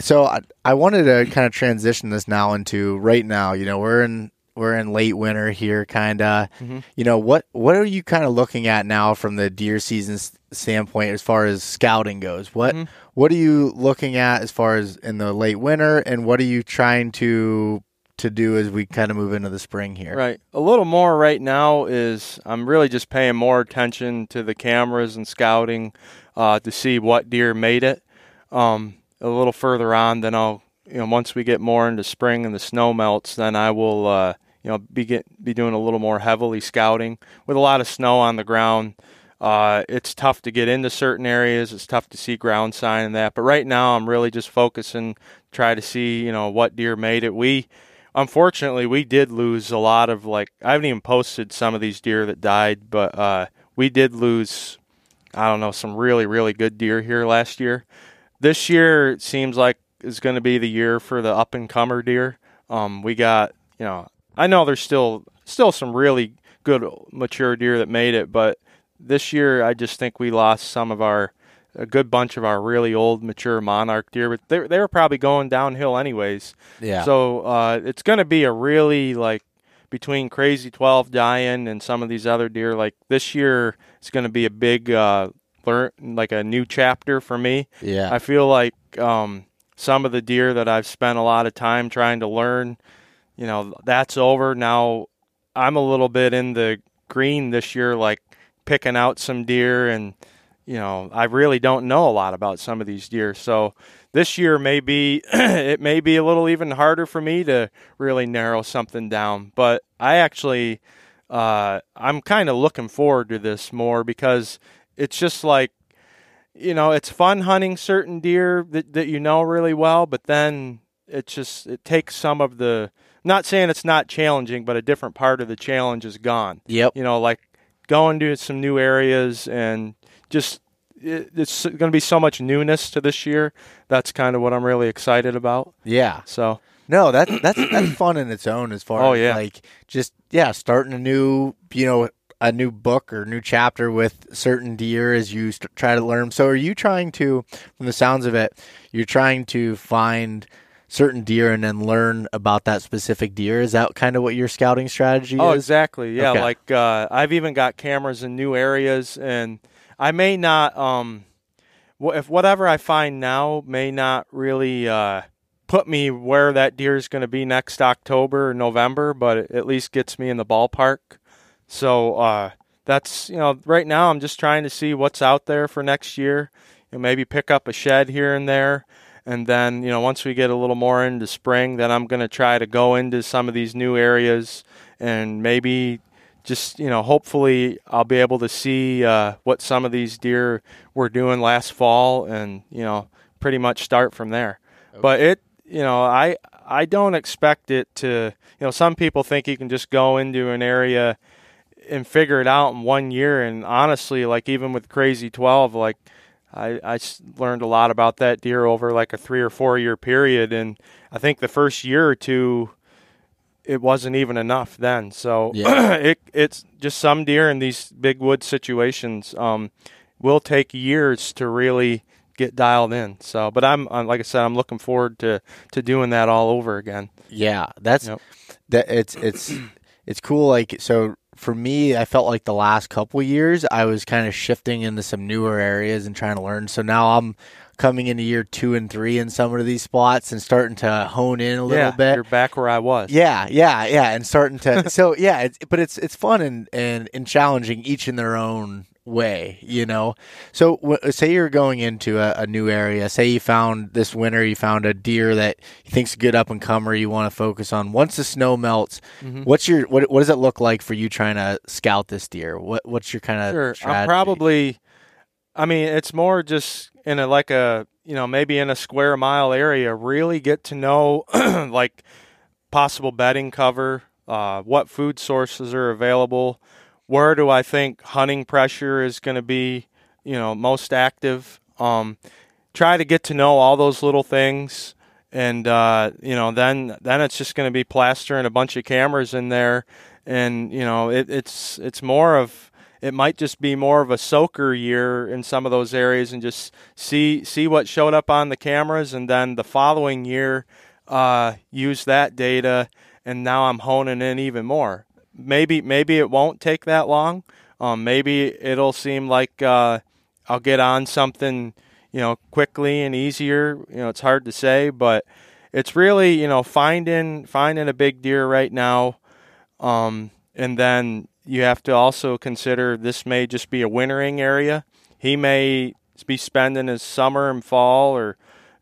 S2: so I, I wanted to kind of transition this now into right now. You know, we're in we're in late winter here, kind of. You know, what what are you kind of looking at now from the deer season standpoint as far as scouting goes? What what are you looking at as far as in the late winter, and what are you trying to to do as we kind of move into the spring here?
S3: Right. A little more right now is I'm really just paying more attention to the cameras and scouting uh, to see what deer made it. Um, a little further on, then I'll you know once we get more into spring and the snow melts, then I will uh, you know be get, be doing a little more heavily scouting with a lot of snow on the ground. Uh, it's tough to get into certain areas. It's tough to see ground sign and that. But right now, I'm really just focusing, try to see you know what deer made it. We unfortunately we did lose a lot of like I haven't even posted some of these deer that died, but uh, we did lose I don't know some really really good deer here last year. This year it seems like is going to be the year for the up and comer deer. Um, we got you know I know there's still still some really good mature deer that made it, but this year I just think we lost some of our a good bunch of our really old mature monarch deer, but they they were probably going downhill anyways.
S2: Yeah.
S3: So uh, it's going to be a really like between Crazy Twelve dying and some of these other deer. Like this year, it's going to be a big uh, learn like a new chapter for me.
S2: Yeah.
S3: I feel like um, some of the deer that I've spent a lot of time trying to learn, you know, that's over now. I'm a little bit in the green this year, like picking out some deer and you know, I really don't know a lot about some of these deer. So this year may be [clears throat] it may be a little even harder for me to really narrow something down. But I actually uh, I'm kind of looking forward to this more because it's just like you know it's fun hunting certain deer that, that you know really well, but then it just it takes some of the not saying it's not challenging, but a different part of the challenge is gone
S2: Yep.
S3: you know, like going to some new areas and just it, it's going to be so much newness to this year. That's kind of what I'm really excited about.
S2: Yeah.
S3: So
S2: No, that's that's that's [clears throat] fun in its own as far
S3: Oh,
S2: as
S3: yeah.
S2: like just yeah, starting a new you know a new book or new chapter with certain deer as you st- try to learn. So are you trying to from the sounds of it, you're trying to find certain deer and then learn about that specific deer? Is that kind of what your scouting strategy
S3: Oh,
S2: is?
S3: exactly. Yeah,
S2: Okay.
S3: like uh, I've even got cameras in new areas, and I may not. Um, if whatever I find now may not really uh, put me where that deer is going to be next October or November, but it at least gets me in the ballpark. So uh, that's you know right now I'm just trying to see what's out there for next year, and maybe pick up a shed here and there. And then, you know, once we get a little more into spring, then I'm going to try to go into some of these new areas and maybe just, you know, hopefully I'll be able to see uh, what some of these deer were doing last fall and, you know, pretty much start from there. But it, you know, I I don't expect it to, you know, some people think you can just go into an area and figure it out in one year and honestly, like even with Crazy 12, like I, I learned a lot about that deer over like a three or four year period, and I think the first year or two, it wasn't even enough then. So
S2: Yeah. [clears throat]
S3: it it's just some deer in these big wood situations um, will take years to really get dialed in. So, but I'm uh, like I said, I'm looking forward to to doing that all over again.
S2: Yeah, that's
S3: Yep.
S2: that. It's it's it's cool. Like so, for me, I felt like the last couple years I was kind of shifting into some newer areas and trying to learn. So now I'm coming into year two and three in some of these spots and starting to hone in a little
S3: yeah,
S2: bit.
S3: you're back where I was.
S2: Yeah, yeah, yeah, and starting to [laughs] so yeah, it's, but it's it's fun and, and and challenging each in their own way, you know. So w- say you're going into a, a new area. Say you found this winter, you found a deer that you think's a good up and comer. You want to focus on. Once the snow melts,
S3: Mm-hmm.
S2: what's your what what does it look like for you trying to scout this deer? What what's your kind of
S3: Sure.
S2: strategy?
S3: I'm probably. I mean, it's more just in a like a you know maybe in a square mile area. Really get to know [clears throat] like possible bedding cover, uh, what food sources are available, where do I think hunting pressure is going to be, you know, most active. Um, try to get to know all those little things, and uh, you know, then then it's just going to be plastering a bunch of cameras in there, and you know, it, it's it's more of it might just be more of a soaker year in some of those areas and just see see what showed up on the cameras and then the following year uh, use that data and now I'm honing in even more. Maybe maybe it won't take that long. Um, maybe it'll seem like uh, I'll get on something you know quickly and easier. You know it's hard to say, but it's really you know finding finding a big deer right now, um, and then you have to also consider this may just be a wintering area. He may be spending his summer and fall or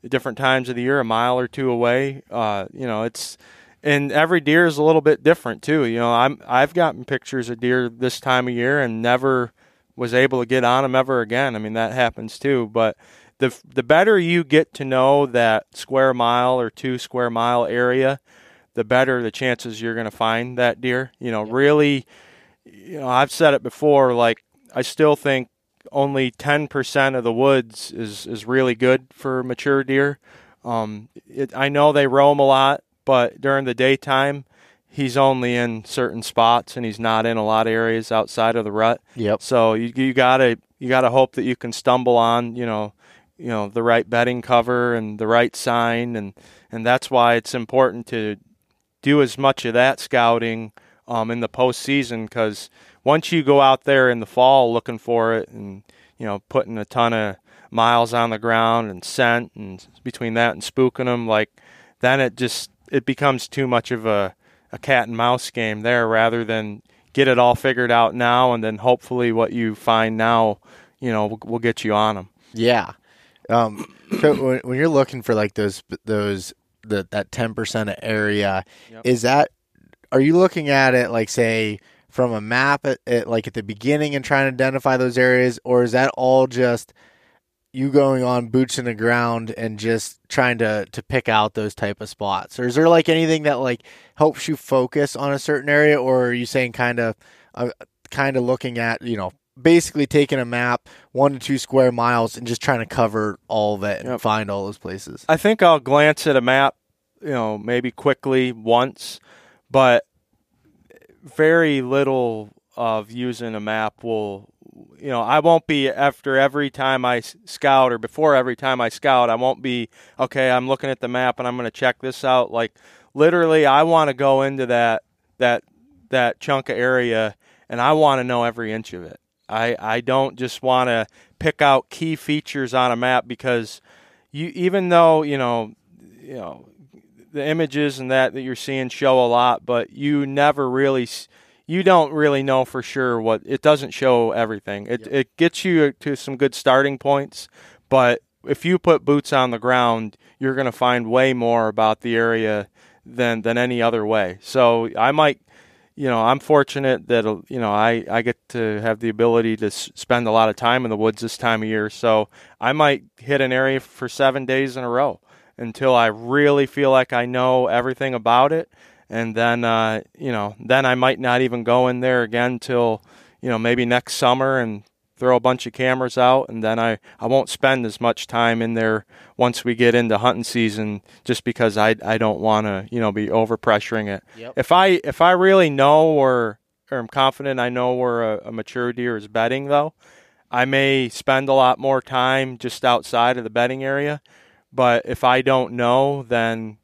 S3: different times of the year a mile or two away. Uh, you know, it's and every deer is a little bit different too. You know, I'm I've gotten pictures of deer this time of year and never was able to get on them ever again. I mean, that happens too, but the the better you get to know that square mile or two square mile area, the better the chances you're going to find that deer. You know, really you know, I've said it before. Like, I still think only 10% of the woods is, is really good for mature deer. Um, it, I know they roam a lot, but during the daytime, he's only in certain spots and he's not in a lot of areas outside of the rut.
S2: Yep.
S3: So you, you gotta you gotta hope that you can stumble on you know you know the right bedding cover and the right sign and and that's why it's important to do as much of that scouting um, in the postseason because once you go out there in the fall looking for it and you know putting a ton of miles on the ground and scent and between that and spooking them like then it just it becomes too much of a, a cat and mouse game there rather than get it all figured out now and then hopefully what you find now you know will, will get you on them
S2: yeah um, when, when you're looking for like those those the, that 10% area yep. is that are you looking at it like say from a map at, at, like at the beginning and trying to identify those areas or is that all just you going on boots in the ground and just trying to to pick out those type of spots or is there like anything that like helps you focus on a certain area or are you saying kind of uh, kind of looking at you know basically taking a map one to two square miles and just trying to cover all it and yep. find all those places
S3: i think i'll glance at a map you know maybe quickly once but very little of using a map will you know i won't be after every time i scout or before every time i scout i won't be okay i'm looking at the map and i'm going to check this out. Like literally i want to go into that that that chunk of area and i want to know every inch of it. I i don't just want to pick out key features on a map because you even though you know you know the images and that that you're seeing show a lot, but you never really you don't really know for sure what it doesn't show everything. It yep. it gets you to some good starting points, but if you put boots on the ground, you're going to find way more about the area than than any other way. So I might you know, I'm fortunate that you know I, I get to have the ability to spend a lot of time in the woods this time of year. So I might hit an area for seven days in a row, until I really feel like I know everything about it. And then, uh, you know, then I might not even go in there again till, you know, maybe next summer and throw a bunch of cameras out. And then I, I won't spend as much time in there once we get into hunting season just because I, I don't want to, you know, be over pressuring it. Yep. If I, if I really know or, or I'm confident I know where a, a mature deer is bedding though, I may spend a lot more time just outside of the bedding area but if I don't know, then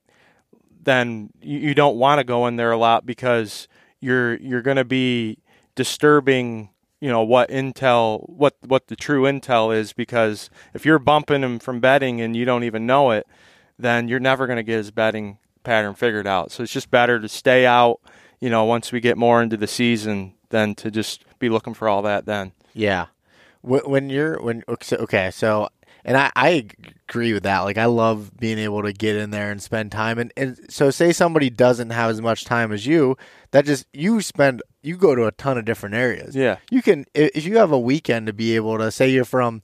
S3: then you, you don't want to go in there a lot because you're you're going to be disturbing you know what intel what what the true intel is because if you're bumping him from bedding and you don't even know it then you're never going to get his bedding pattern figured out. So it's just better to stay out you know once we get more into the season than to just be looking for all that then.
S2: Yeah. When you're when okay so and I, I agree with that. Like I love being able to get in there and spend time. And, and so say somebody doesn't have as much time as you, that just you spend you go to a ton of different areas.
S3: Yeah.
S2: You can if you have a weekend to be able to say you're from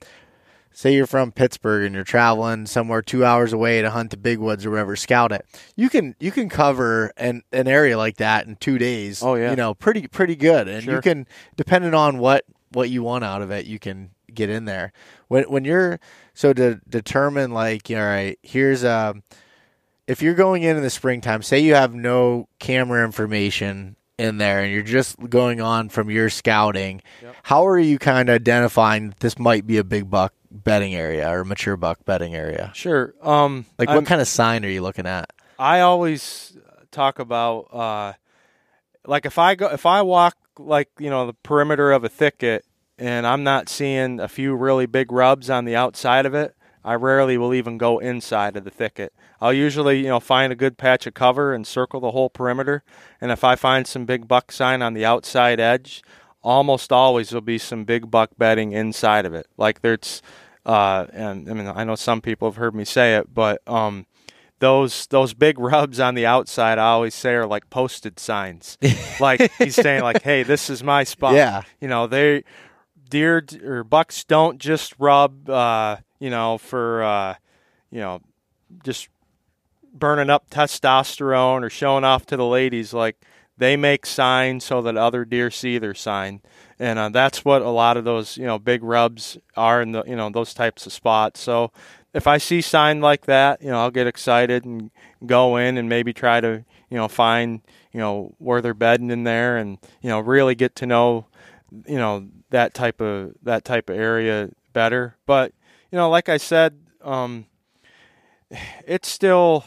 S2: say you're from Pittsburgh and you're traveling somewhere two hours away to hunt the big woods or whatever, scout it. You can you can cover an, an area like that in two days.
S3: Oh yeah.
S2: You know, pretty pretty good. And sure. you can depending on what what you want out of it, you can get in there. When when you're so to determine like all right, here's um if you're going in in the springtime, say you have no camera information in there and you're just going on from your scouting, yep. how are you kind of identifying that this might be a big buck bedding area or mature buck bedding area?
S3: Sure. Um,
S2: like what I'm, kind of sign are you looking at?
S3: I always talk about uh, like if I go if I walk like you know the perimeter of a thicket and I'm not seeing a few really big rubs on the outside of it, I rarely will even go inside of the thicket. I'll usually, you know, find a good patch of cover and circle the whole perimeter. And if I find some big buck sign on the outside edge, almost always there'll be some big buck bedding inside of it. Like there's, uh, and I mean, I know some people have heard me say it, but um, those those big [laughs] rubs on the outside, I always say are like posted signs. [laughs] like he's saying, like, "Hey, this is my spot."
S2: Yeah,
S3: you know, they deer or bucks don't just rub, uh, you know, for uh, you know, just burning up testosterone or showing off to the ladies. Like they make signs so that other deer see their sign, and uh, that's what a lot of those you know big rubs are in the you know those types of spots. So if I see sign like that, you know I'll get excited and go in and maybe try to you know find you know where they're bedding in there and you know really get to know you know that type of that type of area better. But you know, like I said, um, it's still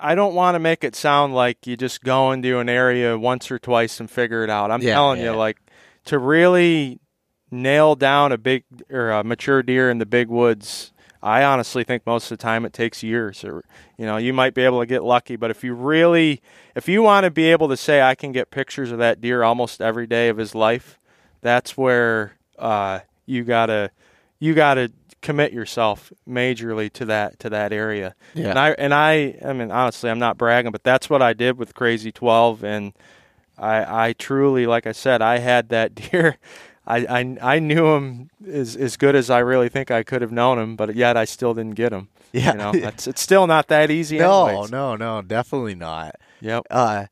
S3: I don't want to make it sound like you just go into an area once or twice and figure it out. I'm yeah, telling yeah. you, like to really nail down a big or a mature deer in the big woods. I honestly think most of the time it takes years. Or you know, you might be able to get lucky, but if you really, if you want to be able to say I can get pictures of that deer almost every day of his life, that's where uh, you gotta you gotta commit yourself majorly to that to that area. Yeah. And I and I I mean honestly I'm not bragging, but that's what I did with Crazy Twelve and I I truly like I said, I had that [laughs] deer I, I, I knew him as as good as I really think I could have known him, but yet I still didn't get him. Yeah, you know, [laughs] it's it's still not that easy.
S2: No,
S3: anyways.
S2: no, no, definitely not.
S3: Yep.
S2: Uh,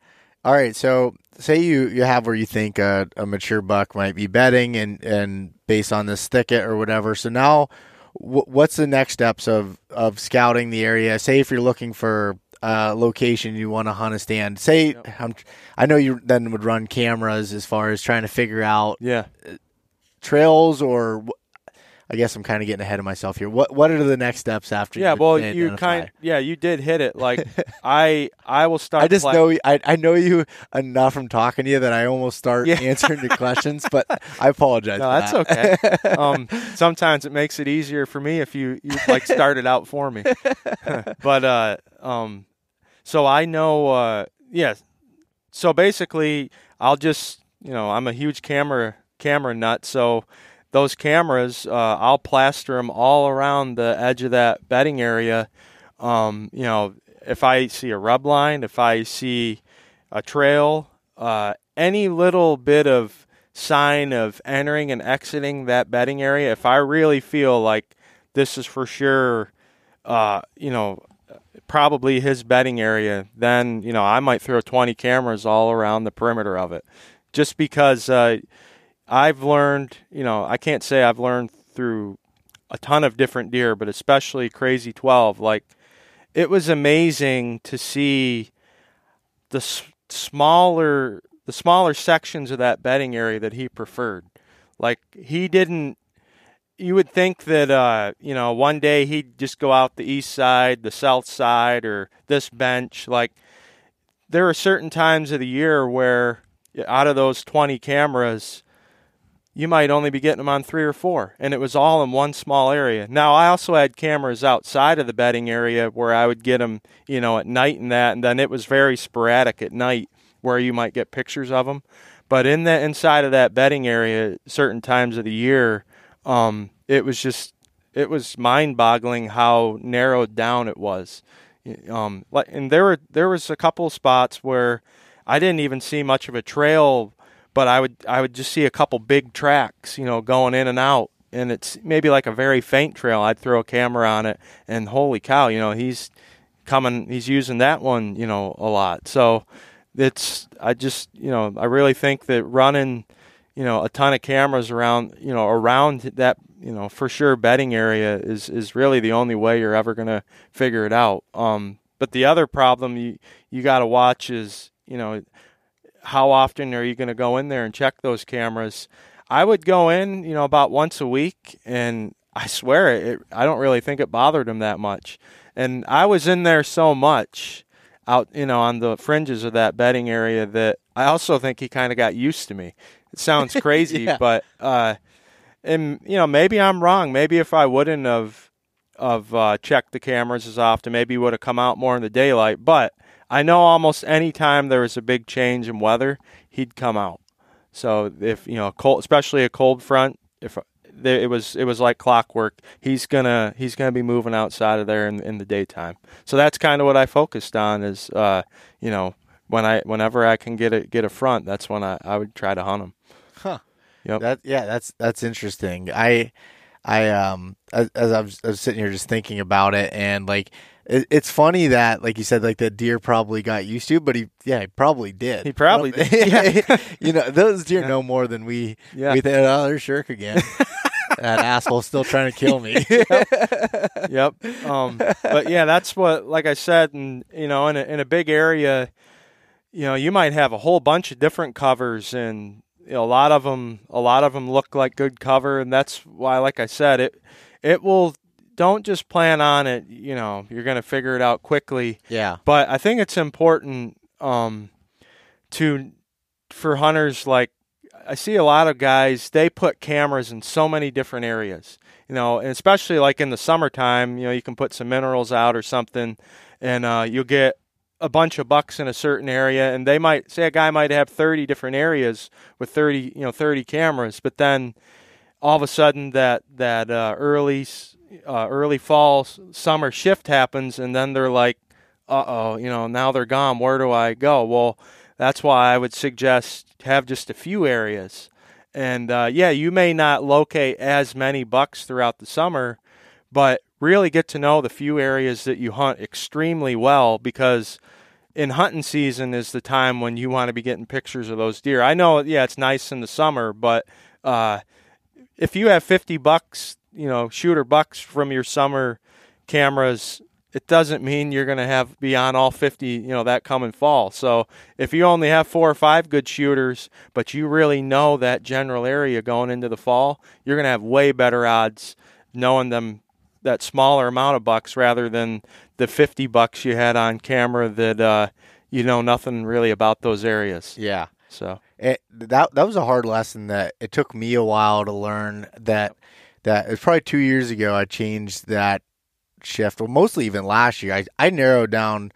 S2: all right, so say you, you have where you think a, a mature buck might be bedding, and and based on this thicket or whatever. So now what's the next steps of of scouting the area? Say if you're looking for a location you want to hunt a stand. Say yep. i know you then would run cameras as far as trying to figure out
S3: yeah
S2: trails or I guess I'm kind of getting ahead of myself here. What what are the next steps after?
S3: Yeah, well, you kind yeah, you did hit it. Like [laughs] I I will start.
S2: I just know I I know you enough from talking to you that I almost start yeah. answering your questions, but [laughs] I apologize.
S3: No, that's
S2: that.
S3: okay. [laughs] um, sometimes it makes it easier for me if you you like start it out for me. but uh, um, so I know uh, yeah. So basically, I'll just you know I'm a huge camera camera nut, so those cameras, uh, I'll plaster them all around the edge of that bedding area. Um, you know, if I see a rub line, if I see a trail, uh, any little bit of sign of entering and exiting that bedding area, if I really feel like this is for sure, uh, you know, probably his bedding area, then, you know, I might throw 20 cameras all around the perimeter of it. Just because, uh, I've learned, you know, I can't say I've learned through a ton of different deer, but especially Crazy 12. Like, it was amazing to see the s- smaller the smaller sections of that bedding area that he preferred. Like he didn't. You would think that uh, you know one day he'd just go out the east side, the south side, or this bench. Like there are certain times of the year where out of those twenty cameras, you might only be getting them on three or four, and it was all in one small area. Now, I also had cameras outside of the bedding area where I would get them, you know, at night and that, and then it was very sporadic at night where you might get pictures of them. But in the inside of that bedding area, certain times of the year, um, it was just it was mind-boggling how narrowed down it was. Um, and there were there was a couple spots where I didn't even see much of a trail but I would I would just see a couple big tracks, you know, going in and out, and it's maybe like a very faint trail. I'd throw a camera on it, and holy cow, you know, he's coming, he's using that one, you know, a lot. So it's I just you know I really think that running, you know, a ton of cameras around, you know, around that, you know, for sure bedding area is is really the only way you're ever gonna figure it out. Um, but the other problem you you got to watch is you know how often are you going to go in there and check those cameras? I would go in, you know, about once a week, and I swear it. I don't really think it bothered him that much. And I was in there so much out, you know, on the fringes of that bedding area that I also think he kind of got used to me. It sounds [laughs] crazy,
S2: Yeah.
S3: but uh, and you know, maybe I'm wrong. Maybe if I wouldn't have of uh, checked the cameras as often, maybe he would have come out more in the daylight. But I know almost any time there was a big change in weather, he'd come out. So if you know, cold, especially a cold front, if there, it was it was like clockwork. He's gonna he's gonna be moving outside of there in, in the daytime. So that's kind of what I focused on. Is uh, you know when I whenever I can get a get a front, that's when I, I would try to hunt him.
S2: Huh.
S3: Yep.
S2: That yeah, that's that's interesting. I I um as, as I, was, I was sitting here just thinking about it and like it, it's funny that like you said like the deer probably got used to, but he yeah he probably did.
S3: He probably did, yeah. [laughs]
S2: you know those deer know more than we.
S3: Yeah.
S2: We think oh there's Shirk again. [laughs] that asshole's still trying to kill me. [laughs]
S3: yep. Um, but yeah, that's what, like I said, and you know, in a, in a big area, you know, you might have a whole bunch of different covers, and you know, a lot of them, a lot of them look like good cover, and that's why, like I said, it, it will. Don't just plan on it. You know, you're going to figure it out quickly.
S2: yeah.
S3: But I think it's important um, to for hunters like I see a lot of guys they put cameras in so many different areas. You know, and especially like in the summertime, you know, you can put some minerals out or something, and uh, you'll get a bunch of bucks in a certain area, and they might say a guy might have thirty different areas with thirty, you know, thirty cameras, but then all of a sudden that that uh, early uh, early fall summer shift happens, and then they're like, uh oh, you know, now they're gone. Where do I go? Well, that's why I would suggest have just a few areas. And uh, yeah, you may not locate as many bucks throughout the summer, but really get to know the few areas that you hunt extremely well because in hunting season is the time when you want to be getting pictures of those deer. I know, yeah, it's nice in the summer, but uh, if you have 50 bucks, you know, shooter bucks from your summer cameras, it doesn't mean you're going to have beyond all 50, you know, that coming fall. So if you only have four or five good shooters, but you really know that general area going into the fall, you're going to have way better odds knowing them that smaller amount of bucks rather than the 50 bucks you had on camera that uh, you know nothing really about those areas.
S2: Yeah.
S3: So
S2: it, that that was a hard lesson that it took me a while to learn that that it's probably two years ago I changed that shift. Well mostly even last year. I, I narrowed down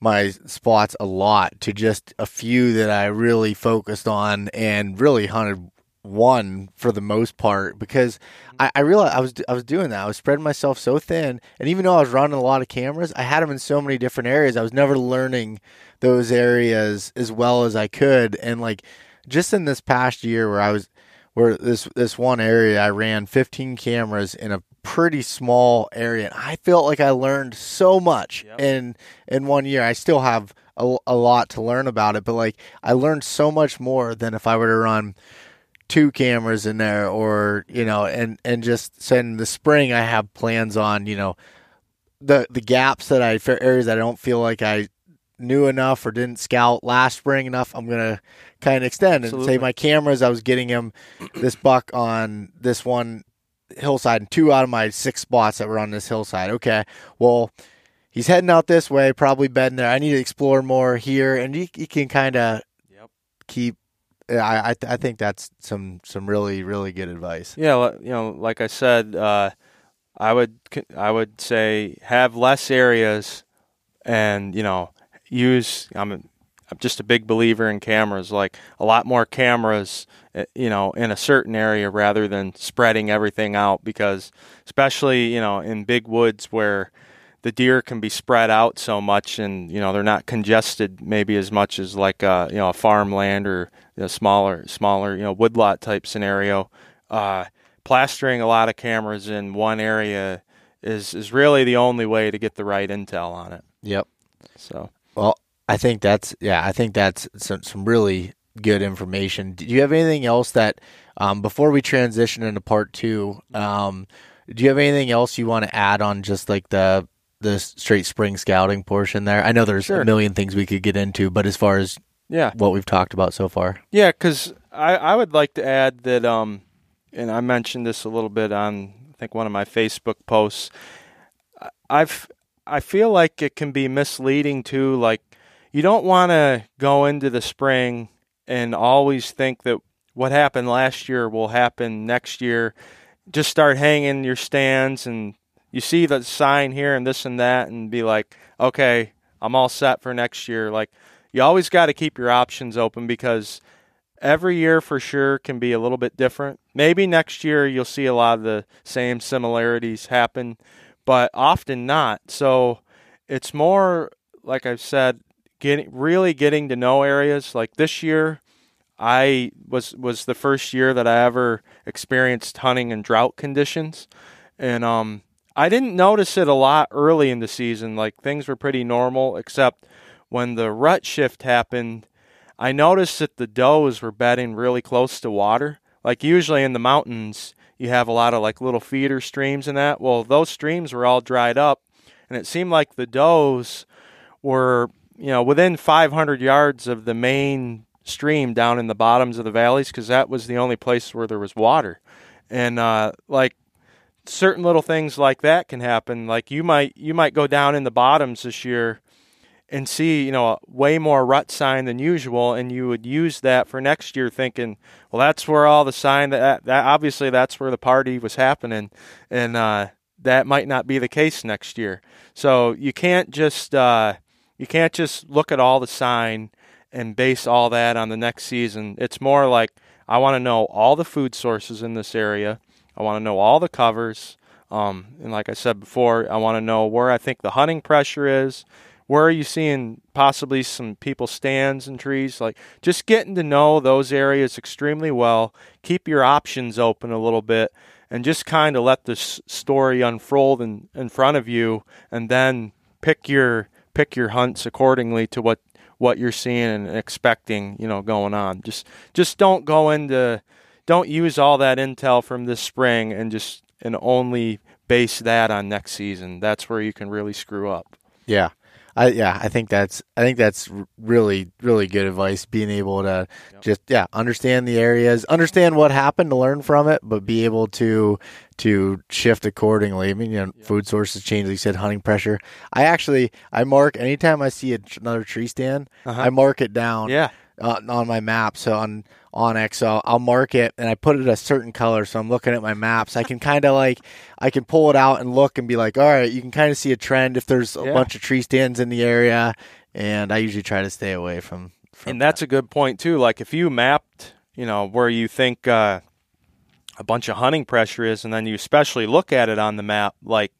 S2: my spots a lot to just a few that I really focused on and really hunted one for the most part because I, I realized I was I was doing that. I was spreading myself so thin. And even though I was running a lot of cameras I had them in so many different areas. I was never learning those areas as well as I could. And like just in this past year where I was where this this one area I ran 15 cameras in a pretty small area and I felt like I learned so much
S3: Yep.
S2: in in one year I still have a, a lot to learn about it but like I learned so much more than if I were to run two cameras in there or you know and and just so in the spring I have plans on you know the the gaps that I areas that I don't feel like I knew enough or didn't scout last spring enough I'm gonna kind of extend and
S3: Absolutely.
S2: say my cameras I was getting him [clears throat] this buck on this one hillside and two out of my six spots that were on this hillside okay well he's heading out this way probably bedding there I need to explore more here and you, you can kind of
S3: Yep.
S2: keep I, I I think that's some some really really good advice.
S3: Yeah, you know, like I said, uh, I would I would say have less areas, and you know, use. I'm I'm just a big believer in cameras. Like a lot more cameras, uh, you know, in a certain area rather than spreading everything out. Because especially you know in big woods where the deer can be spread out so much and you know they're not congested maybe as much as like a you know a farmland or a smaller smaller you know woodlot type scenario uh, plastering a lot of cameras in one area is is really the only way to get the right intel on it
S2: Yep.
S3: so
S2: Well, I think that's yeah, I think that's some some really good information. Do you have anything else that um, before we transition into part two? Um, do you have anything else you want to add on just like the the straight spring scouting portion there? I know there's
S3: Sure.
S2: a million things we could get into, but as far as
S3: Yeah.
S2: what we've talked about so far.
S3: Yeah, because I, I would like to add that, um, and I mentioned this a little bit on I think one of my Facebook posts. I've I feel like it can be misleading too. Like you don't want to go into the spring and always think that what happened last year will happen next year. Just start hanging your stands and you see the sign here and this and that and be like, okay, I'm all set for next year. Like you always got to keep your options open because every year for sure can be a little bit different. Maybe next year you'll see a lot of the same similarities happen, but often not. So it's more like I've said, getting really getting to know areas. Like this year, I was was the first year that I ever experienced hunting in drought conditions, and um, I didn't notice it a lot early in the season. Like things were pretty normal, except when the rut shift happened. I noticed that the does were bedding really close to water. Like usually in the mountains, you have a lot of like little feeder streams and that. Well, those streams were all dried up, and it seemed like the does were you know within 500 yards of the main stream down in the bottoms of the valleys because that was the only place where there was water. And uh, like certain little things like that can happen. Like you might you might go down in the bottoms this year and see you know way more rut sign than usual and you would use that for next year thinking well that's where all the sign that, that obviously that's where the party was happening and uh, that might not be the case next year. So you can't just uh, you can't just look at all the sign and base all that on the next season. It's more like I want to know all the food sources in this area. I want to know all the covers. Um, and like I said before, I want to know where I think the hunting pressure is. Where are you seeing possibly some people stands and trees? Like just getting to know those areas extremely well. Keep your options open a little bit and just kind of let this story unfold in, in front of you and then pick your pick your hunts accordingly to what what you're seeing and expecting, you know, going on. Just just don't go into don't use all that intel from this spring and just and only base that on next season. That's where you can really screw up.
S2: Yeah. I yeah, I think that's I think that's really really good advice being able to just yeah, understand the areas, understand what happened to learn from it, but be able to to shift accordingly. I mean, you know, food sources change like you said hunting pressure. I actually I mark anytime I see a, another tree stand,
S3: Uh-huh.
S2: I mark it down
S3: Yeah.
S2: Uh, on my map. So on onX, so I'll mark it and I put it a certain color. So I'm looking at my maps. I can kind of like I can pull it out and look and be like, all right, you can kind of see a trend if there's a
S3: Yeah.
S2: bunch of tree stands in the area. And I usually try to stay away from. from
S3: and that's a good point too. Like if you mapped, you know, where you think uh, a bunch of hunting pressure is, and then you especially look at it on the map, like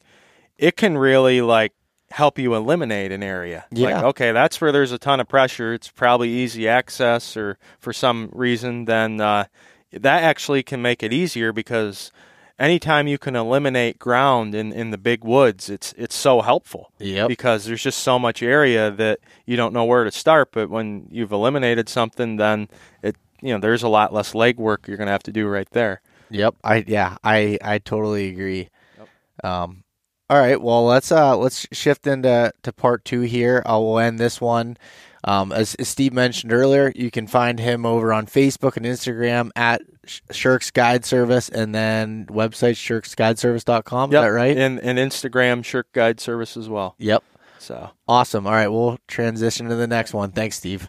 S3: it can really like help you eliminate an area. Like,
S2: Yeah.
S3: okay, that's where there's a ton of pressure. It's probably easy access, or for some reason, then uh, that actually can make it easier because anytime you can eliminate ground in, in the big woods, it's it's so helpful
S2: Yep.
S3: because there's just so much area that you don't know where to start. But when you've eliminated something, then it you know there's a lot less legwork you're gonna have to do right there.
S2: Yep. I yeah. I I totally agree. Um. All right. Well, let's uh let's shift into to part two here. I'll end this one. Um, as, as Steve mentioned earlier, you can find him over on Facebook and Instagram at Shirks Guide Service, and then website shirksguideservice.com. Is that right?
S3: And and Instagram Shirk Guide Service as well.
S2: Yep.
S3: So
S2: Awesome. All right, we'll transition to the next one. Thanks, Steve.